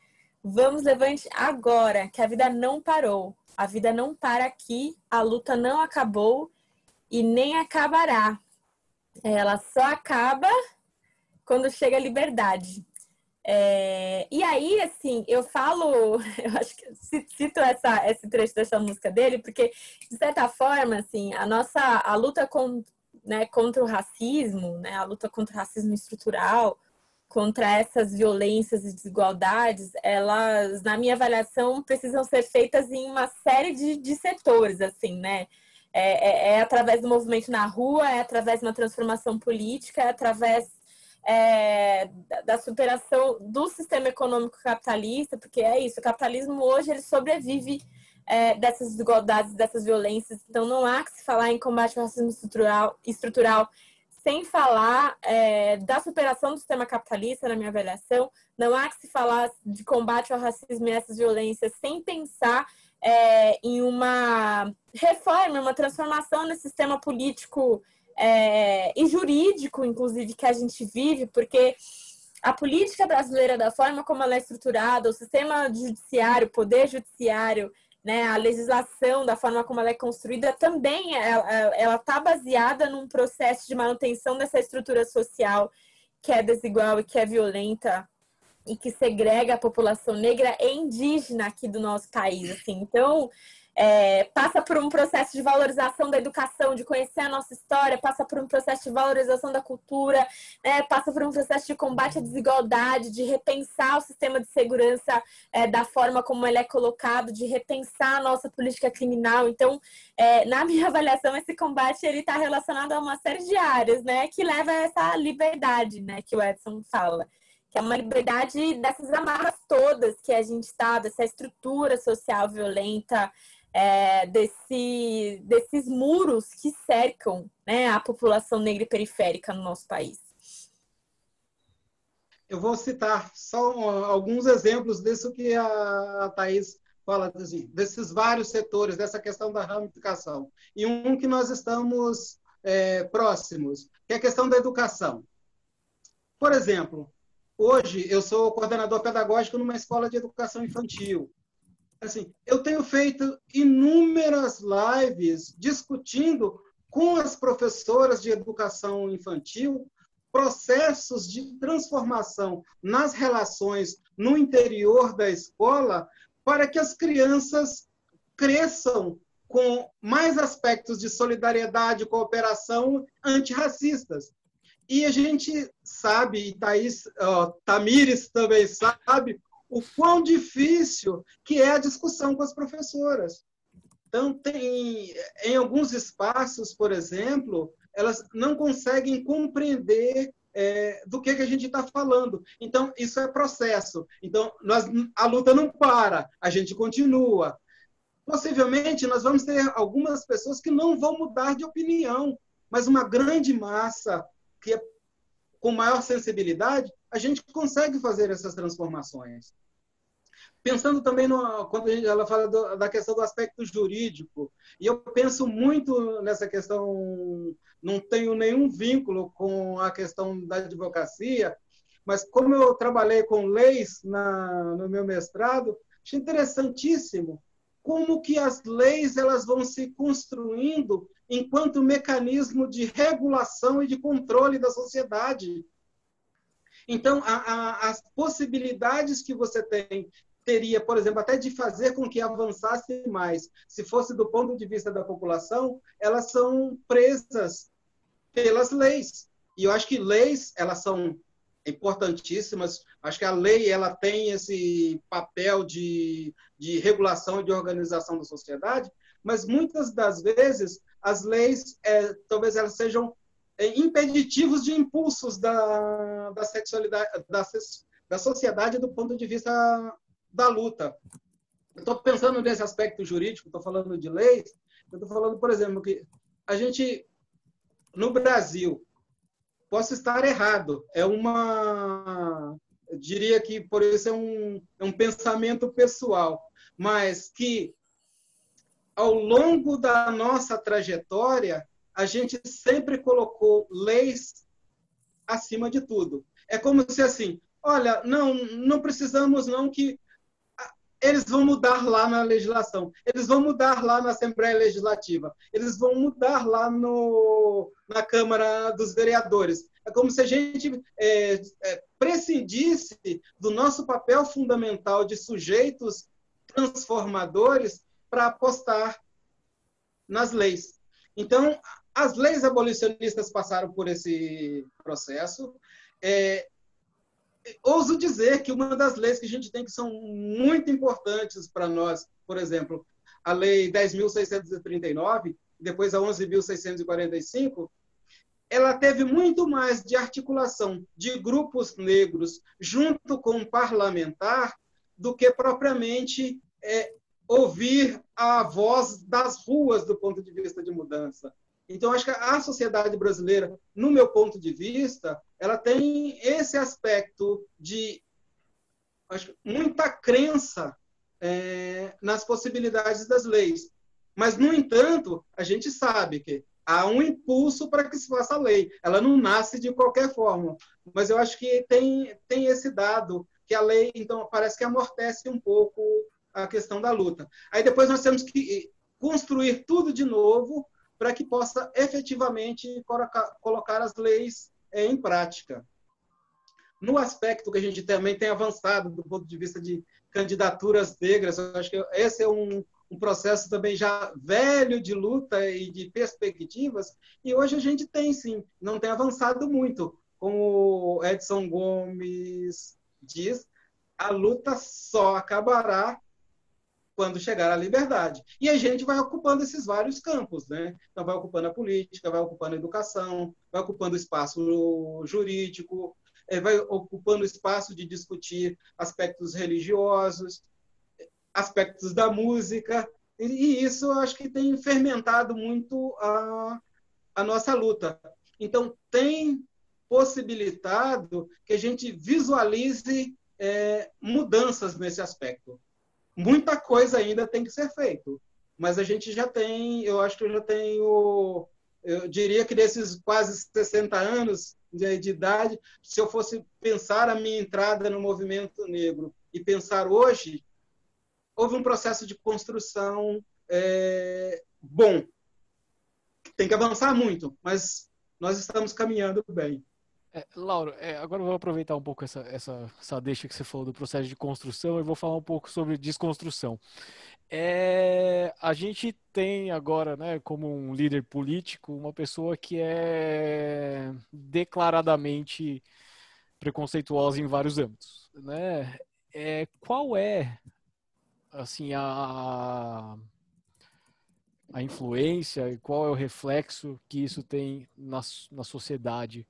Vamos, levante agora, que a vida não parou. A vida não para aqui, a luta não acabou e nem acabará. Ela só acaba quando chega a liberdade. É, e aí, assim, eu falo, [laughs] eu acho que cito essa, esse trecho dessa música dele, porque, de certa forma, assim, a nossa a luta com, né, contra o racismo, né, a luta contra o racismo estrutural, contra essas violências e desigualdades, elas, na minha avaliação, precisam ser feitas em uma série de, de setores, assim, né? É, é, é através do movimento na rua, é através de uma transformação política, é através é, da superação do sistema econômico capitalista, porque é isso, o capitalismo hoje ele sobrevive é, dessas desigualdades, dessas violências, então não há que se falar em combate ao racismo estrutural, estrutural sem falar é, da superação do sistema capitalista, na minha avaliação, não há que se falar de combate ao racismo e essas violências sem pensar é, em uma reforma, uma transformação no sistema político é, e jurídico, inclusive, que a gente vive, porque a política brasileira, da forma como ela é estruturada, o sistema judiciário, o poder judiciário, né, a legislação, da forma como ela é construída, também ela está baseada num processo de manutenção dessa estrutura social que é desigual e que é violenta e que segrega a população negra e indígena aqui do nosso país. Assim. Então, é, passa por um processo de valorização da educação, de conhecer a nossa história, passa por um processo de valorização da cultura, né, passa por um processo de combate à desigualdade, de repensar o sistema de segurança é, da forma como ele é colocado, de repensar a nossa política criminal. Então, é, na [laughs] minha avaliação, esse combate ele está relacionado a uma série de áreas, né, que leva a essa liberdade, né, que o Edson fala. Que é uma liberdade dessas amarras todas que a gente está, dessa estrutura social violenta, é, desse, desses muros que cercam né, a população negra e periférica no nosso país? Eu vou citar só alguns exemplos disso que a Thais fala, assim, desses vários setores, dessa questão da ramificação. E um que nós estamos é, próximos, que é a questão da educação. Por exemplo, hoje eu sou coordenador pedagógico numa escola de educação infantil assim, eu tenho feito inúmeras lives discutindo com as professoras de educação infantil processos de transformação nas relações no interior da escola para que as crianças cresçam com mais aspectos de solidariedade, cooperação antirracistas. E a gente sabe, e Thaís, uh, Tamires também sabe, o quão difícil que é a discussão com as professoras. Então, tem, em alguns espaços, por exemplo, elas não conseguem compreender é, do que, que a gente está falando. Então, isso é processo. Então, nós, a luta não para, a gente continua. Possivelmente, nós vamos ter algumas pessoas que não vão mudar de opinião, mas uma grande massa que é com maior sensibilidade, a gente consegue fazer essas transformações pensando também no, quando ela fala do, da questão do aspecto jurídico, e eu penso muito nessa questão, não tenho nenhum vínculo com a questão da advocacia, mas como eu trabalhei com leis na, no meu mestrado, achei interessantíssimo como que as leis elas vão se construindo enquanto mecanismo de regulação e de controle da sociedade. Então, a, a, as possibilidades que você tem teria, por exemplo, até de fazer com que avançasse mais. Se fosse do ponto de vista da população, elas são presas pelas leis. E eu acho que leis, elas são importantíssimas. Acho que a lei ela tem esse papel de, de regulação e de organização da sociedade, mas muitas das vezes as leis, é, talvez elas sejam impeditivos de impulsos da, da sexualidade, da, da sociedade do ponto de vista da luta. Estou pensando nesse aspecto jurídico, estou falando de leis, estou falando, por exemplo, que a gente, no Brasil, posso estar errado, é uma, diria que por isso é um, é um pensamento pessoal, mas que ao longo da nossa trajetória, a gente sempre colocou leis acima de tudo. É como se assim, olha, não, não precisamos não que eles vão mudar lá na legislação, eles vão mudar lá na Assembleia Legislativa, eles vão mudar lá no, na Câmara dos Vereadores. É como se a gente é, é, prescindisse do nosso papel fundamental de sujeitos transformadores para apostar nas leis. Então, as leis abolicionistas passaram por esse processo. É, ouso dizer que uma das leis que a gente tem que são muito importantes para nós, por exemplo, a Lei 10.639, depois a 11.645, ela teve muito mais de articulação de grupos negros junto com o parlamentar do que propriamente é, ouvir a voz das ruas do ponto de vista de mudança. Então, acho que a sociedade brasileira, no meu ponto de vista, ela tem esse aspecto de acho, muita crença é, nas possibilidades das leis. Mas, no entanto, a gente sabe que há um impulso para que se faça a lei. Ela não nasce de qualquer forma. Mas eu acho que tem, tem esse dado que a lei, então, parece que amortece um pouco a questão da luta. Aí depois nós temos que construir tudo de novo para que possa efetivamente colocar as leis eh, em prática. No aspecto que a gente também tem avançado do ponto de vista de candidaturas negras, acho que esse é um, um processo também já velho de luta e de perspectivas, e hoje a gente tem sim, não tem avançado muito. Como Edson Gomes diz, a luta só acabará quando chegar à liberdade. E a gente vai ocupando esses vários campos, né? Então, vai ocupando a política, vai ocupando a educação, vai ocupando o espaço jurídico, é, vai ocupando o espaço de discutir aspectos religiosos, aspectos da música. E isso eu acho que tem fermentado muito a, a nossa luta. Então, tem possibilitado que a gente visualize é, mudanças nesse aspecto. Muita coisa ainda tem que ser feito, mas a gente já tem, eu acho que eu já tenho, eu diria que desses quase 60 anos de, de idade, se eu fosse pensar a minha entrada no movimento negro e pensar hoje, houve um processo de construção é, bom. Tem que avançar muito, mas nós estamos caminhando bem. É, Lauro, é, agora eu vou aproveitar um pouco essa, essa, essa deixa que você falou do processo de construção e vou falar um pouco sobre desconstrução. É, a gente tem agora, né, como um líder político, uma pessoa que é declaradamente preconceituosa em vários âmbitos, né? É, qual é, assim, a a influência e qual é o reflexo que isso tem na, na sociedade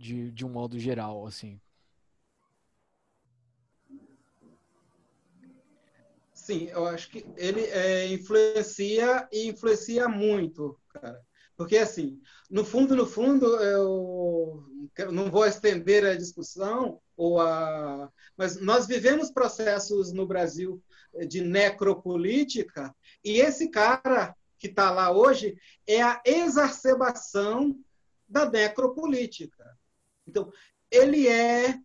de, de um modo geral, assim. Sim, eu acho que ele é, influencia e influencia muito, cara. Porque, assim, no fundo, no fundo, eu não vou estender a discussão, ou a... mas nós vivemos processos no Brasil de necropolítica, e esse cara que está lá hoje é a exacerbação da necropolítica. Então, ele é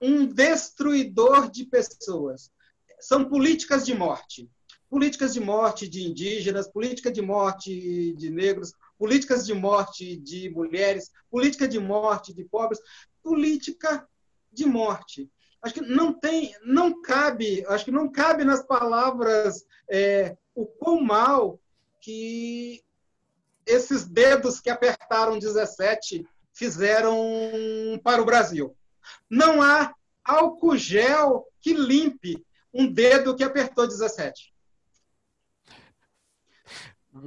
um destruidor de pessoas. São políticas de morte. Políticas de morte de indígenas, política de morte de negros, políticas de morte de mulheres, política de morte de pobres, política de morte. Acho que não tem, não cabe, acho que não cabe nas palavras é, o quão mal que esses dedos que apertaram 17 fizeram para o Brasil. Não há álcool gel que limpe um dedo que apertou 17.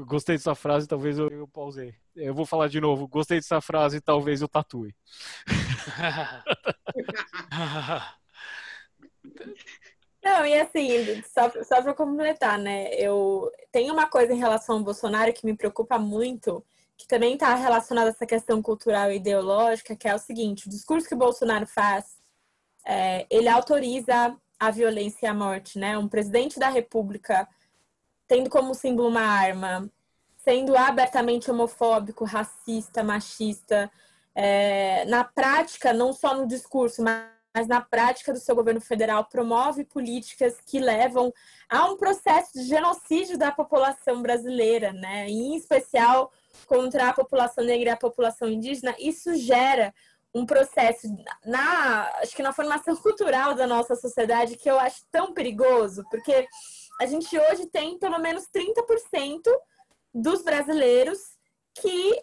Gostei dessa frase, talvez eu, eu pausei. Eu vou falar de novo. Gostei dessa frase, talvez eu tatue. [laughs] Não, e assim, só, só para completar, né? Eu tenho uma coisa em relação ao Bolsonaro que me preocupa muito, que também está relacionada a essa questão cultural e ideológica, que é o seguinte: o discurso que o Bolsonaro faz, é, ele autoriza a violência e a morte, né? Um presidente da República tendo como símbolo uma arma, sendo abertamente homofóbico, racista, machista, é, na prática, não só no discurso, mas na prática do seu governo federal, promove políticas que levam a um processo de genocídio da população brasileira, né? em especial contra a população negra e a população indígena, isso gera um processo na acho que na formação [laughs] cultural da nossa sociedade que eu acho tão perigoso, porque a gente hoje tem pelo menos 30% dos brasileiros que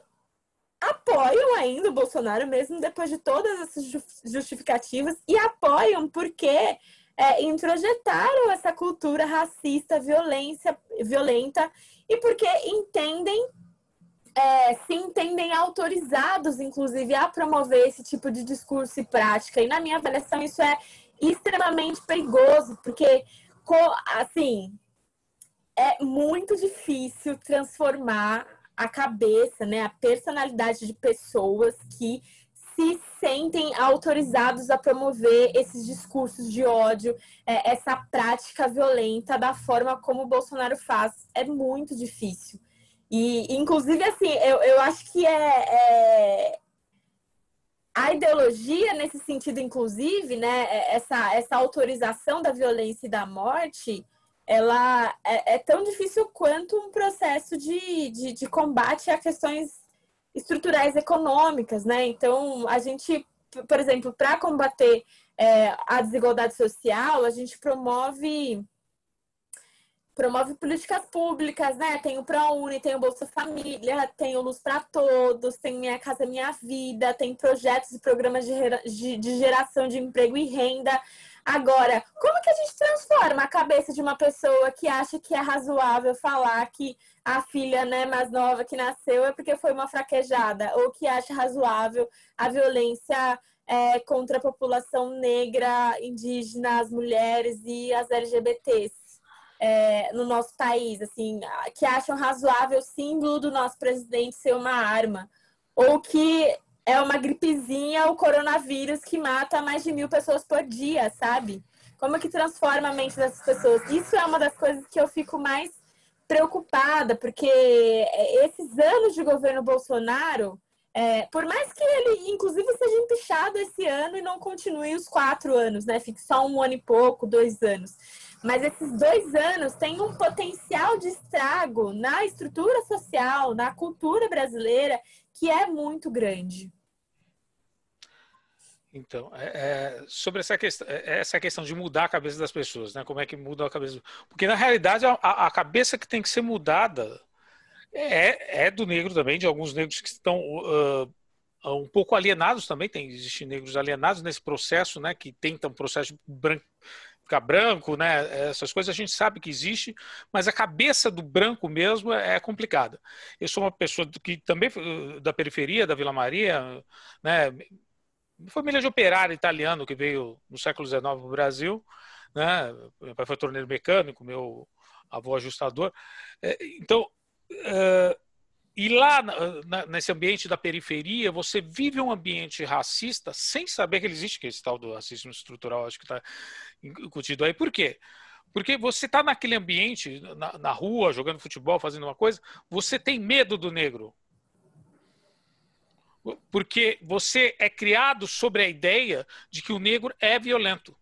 apoiam ainda o Bolsonaro mesmo depois de todas essas justificativas e apoiam porque é, introjetaram essa cultura racista, violência, violenta e porque entendem é, se entendem autorizados, inclusive, a promover esse tipo de discurso e prática. E na minha avaliação, isso é extremamente perigoso, porque, assim, é muito difícil transformar a cabeça, né, a personalidade de pessoas que se sentem autorizados a promover esses discursos de ódio, é, essa prática violenta da forma como o Bolsonaro faz. É muito difícil. E, inclusive, assim, eu, eu acho que é, é, a ideologia, nesse sentido, inclusive, né, é, essa, essa autorização da violência e da morte, ela é, é tão difícil quanto um processo de, de, de combate a questões estruturais econômicas, né? Então, a gente, por exemplo, para combater é, a desigualdade social, a gente promove promove políticas públicas, né? Tem o ProUni, tem o Bolsa Família, tem o Luz para Todos, tem Minha Casa Minha Vida, tem projetos e programas de, de geração de emprego e renda. Agora, como que a gente transforma a cabeça de uma pessoa que acha que é razoável falar que a filha né, mais nova que nasceu é porque foi uma fraquejada, ou que acha razoável a violência é, contra a população negra, indígena, as mulheres e as LGBTs? É, no nosso país, assim, que acham razoável o símbolo do nosso presidente ser uma arma, ou que é uma gripezinha, o coronavírus que mata mais de mil pessoas por dia, sabe? Como é que transforma a mente dessas pessoas? Isso é uma das coisas que eu fico mais preocupada, porque esses anos de governo Bolsonaro, é, por mais que ele, inclusive, seja empichado esse ano e não continue os quatro anos, né? Fique só um ano e pouco, dois anos. Mas esses dois anos têm um potencial de estrago na estrutura social, na cultura brasileira, que é muito grande. Então, é, é, sobre essa questão, é, essa questão de mudar a cabeça das pessoas, né? Como é que muda a cabeça? Porque na realidade a, a cabeça que tem que ser mudada é, é, do negro também, de alguns negros que estão uh, um pouco alienados também. Tem existem negros alienados nesse processo, né? Que tentam um processo branco, ficar branco, né? Essas coisas a gente sabe que existe, mas a cabeça do branco mesmo é, é complicada. Eu sou uma pessoa que também da periferia da Vila Maria, né? Família de operário italiano que veio no século XIX no Brasil, né? Meu pai foi torneiro mecânico, meu avô ajustador. É, então, é, e lá nesse ambiente da periferia, você vive um ambiente racista sem saber que ele existe, que é esse tal do racismo estrutural, acho que está incutido aí. Por quê? Porque você está naquele ambiente, na, na, rua, jogando futebol, fazendo uma coisa, você tem medo do negro. Porque você é criado sobre a ideia de que o negro é violento.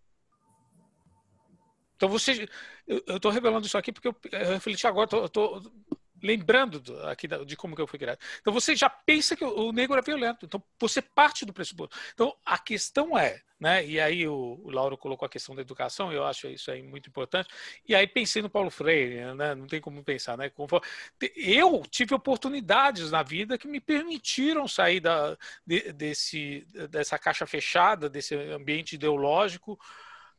Então você. Eu estou revelando isso aqui porque eu, refleti agora, tô, lembrando do, aqui de como que eu fui criado. Então você já pensa que o, o negro é violento. Então você parte do pressuposto. Então a questão é, né? E aí o, o Lauro colocou a questão da educação. Eu acho isso aí muito importante. E aí pensei no Paulo Freire, né? Não tem como pensar, né? Eu tive oportunidades na vida que me permitiram sair da, de, desse dessa caixa fechada, desse ambiente ideológico,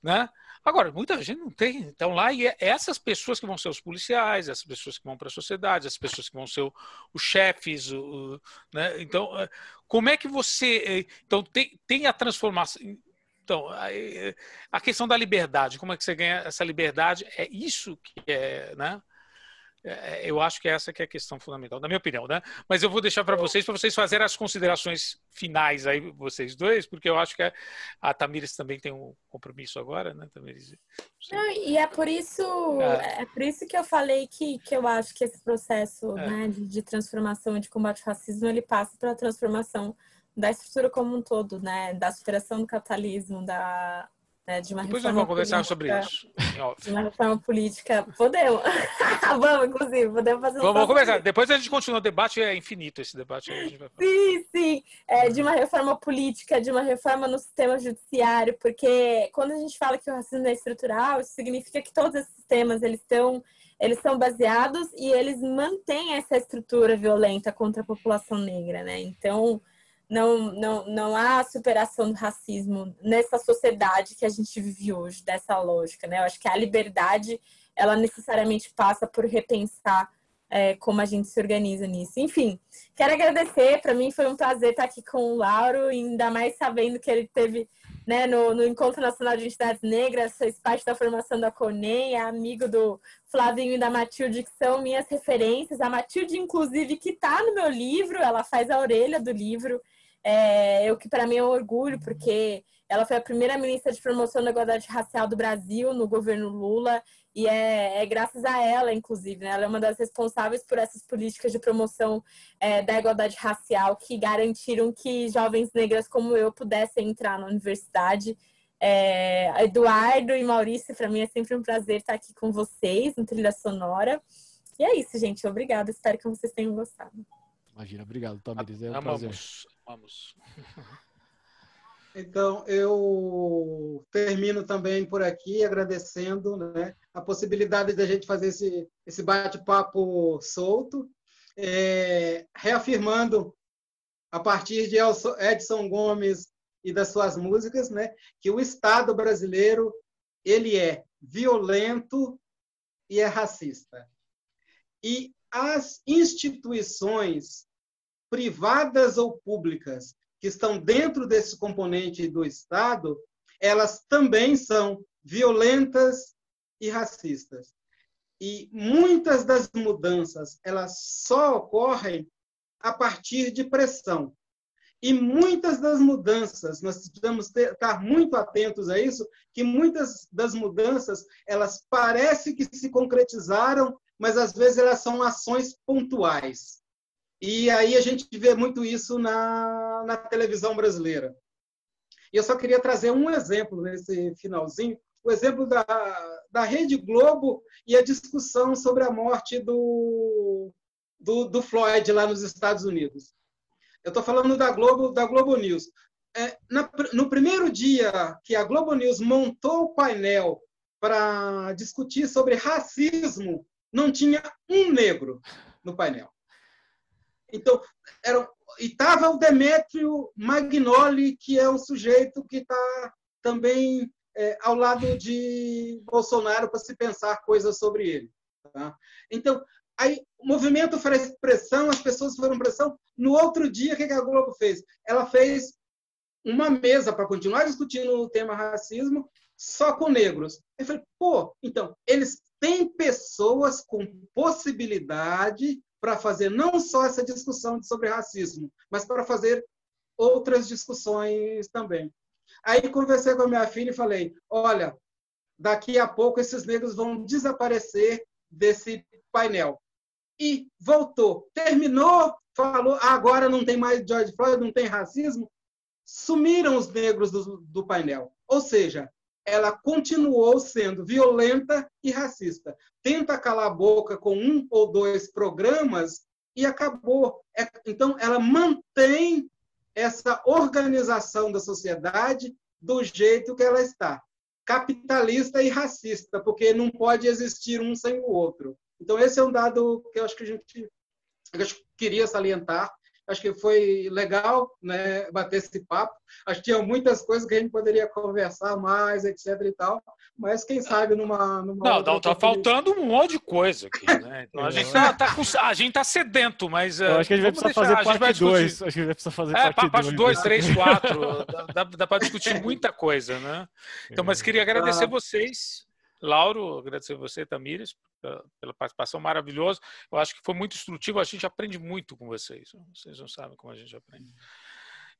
né? Agora, muita gente não tem. Então, lá, e é essas pessoas que vão ser os policiais, essas pessoas que vão para a sociedade, as pessoas que vão ser os chefes. O, né? Então, é, como é que você. É, então, tem, tem a transformação. Então, a, a questão da liberdade, como é que você ganha essa liberdade? É isso que é. Né? É, eu acho que essa que é a questão fundamental, na minha opinião, né? Mas eu vou deixar para vocês, para vocês fazerem as considerações finais aí, vocês dois, porque eu acho que a, a Tamires também tem um compromisso agora, né, Tamires? Não, e é por isso, é. é. por isso que eu falei que, que eu acho que esse processo é. né, de, de transformação de combate ao racismo, ele passa pela transformação da estrutura como um todo, né? Da superação do capitalismo, da né, de uma Depois nós vamos conversar sobre isso. De uma reforma política. Podemos. [laughs] vamos, inclusive, podemos fazer um Vamos, vamos conversar. Depois a gente continua. O debate é infinito, esse debate. Sim, sim. É, de uma reforma política, de uma reforma no sistema judiciário, porque quando a gente fala que o racismo é estrutural, isso significa que todos esses sistemas, eles estão eles são baseados e eles mantêm essa estrutura violenta contra a população negra, né? Então, não, não, não há superação do racismo nessa sociedade que a gente vive hoje, dessa lógica, né? Eu acho que a liberdade, ela necessariamente passa por repensar é, como a gente se organiza nisso. Enfim, quero agradecer, para mim foi um prazer estar aqui com o Lauro, ainda mais sabendo que ele teve né, no, no, Encontro Nacional de Entidades Negras, fez parte da formação da CONEM, é amigo do Flavinho e da Matilde, que são minhas referências. A Matilde, inclusive, que está no meu livro, ela faz a orelha do livro é, o que para mim é um orgulho, porque ela foi a primeira ministra de promoção da igualdade racial do Brasil no governo Lula, e é, é graças a ela, inclusive, né? ela é uma das responsáveis por essas políticas de promoção é, da igualdade racial que garantiram que jovens negras como eu pudessem entrar na universidade. É, Eduardo e Maurício, para mim é sempre um prazer estar aqui com vocês no Trilha Sonora. E é isso, gente. Obrigada. Espero que vocês tenham gostado. Imagina, obrigado, Tamires. É um Amamos. prazer. Vamos. Então, eu termino também por aqui agradecendo né, a possibilidade da gente fazer esse, esse bate-papo solto, é, reafirmando, a partir de Edson Gomes e das suas músicas, né, que o Estado brasileiro ele é violento e é racista. E as instituições privadas ou públicas que estão dentro desse componente do Estado, elas também são violentas e racistas. E muitas das mudanças, elas só ocorrem a partir de pressão. E muitas das mudanças, nós precisamos ter, estar muito atentos a isso, que muitas das mudanças, elas parecem que se concretizaram, mas às vezes elas são ações pontuais. E aí a gente vê muito isso na, na televisão brasileira. E eu só queria trazer um exemplo nesse finalzinho, o exemplo da, da Rede Globo e a discussão sobre a morte do, do, do Floyd lá nos Estados Unidos. Eu estou falando da Globo, da Globo News. É, na, no primeiro dia que a Globo News montou o painel para discutir sobre racismo, não tinha um negro no painel. Então, era, e estava o Demetrio Magnoli, que é um sujeito que está também é, ao lado de Bolsonaro para se pensar coisas sobre ele. Tá? Então, aí o movimento fez pressão, as pessoas foram pressão. No outro dia, o que a Globo fez? Ela fez uma mesa para continuar discutindo o tema racismo, só com negros. Eu falei, pô, então, eles têm pessoas com possibilidade para fazer não só essa discussão sobre racismo, mas para fazer outras discussões também. Aí conversei com a minha filha e falei: olha, daqui a pouco esses negros vão desaparecer desse painel. E voltou. Terminou, falou: agora não tem mais George Floyd, não tem racismo. Sumiram os negros do, do painel. Ou seja, ela continuou sendo violenta e racista. Tenta calar a boca com um ou dois programas e acabou. É, então, ela mantém essa organização da sociedade do jeito que ela está. Capitalista e racista, porque não pode existir um sem o outro. Então, esse é um dado que eu acho que a gente eu queria salientar Acho que foi legal né, bater esse papo. Acho que tinha muitas coisas que a gente poderia conversar mais, etc. e tal. Mas quem sabe numa. numa não, não, tá faltando um monte de coisa aqui, né? [laughs] Então a gente tá, tá com, a gente tá sedento, mas. Eu acho que a gente vai precisar fazer parte 2. Acho que a gente vai precisar fazer é, parte 2, 3, 4. Dá, dá para discutir muita coisa, né? [laughs] Então, mas queria agradecer ah. vocês. Lauro, agradecer a você, Tamires, pela participação maravilhosa. Eu acho que foi muito instrutivo, a gente aprende muito com vocês. Vocês não sabem como a gente aprende.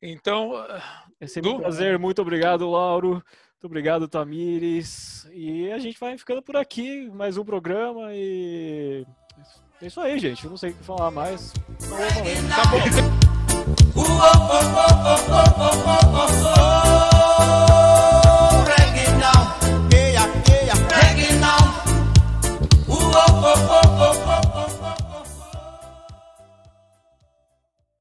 Então. Ah, é sempre du... um prazer, muito obrigado, Lauro. Muito obrigado, Tamires. E a gente vai ficando por aqui, mais um programa e. É isso aí, gente. Eu não sei o que falar mais. Tá bom. oh, oh, oh.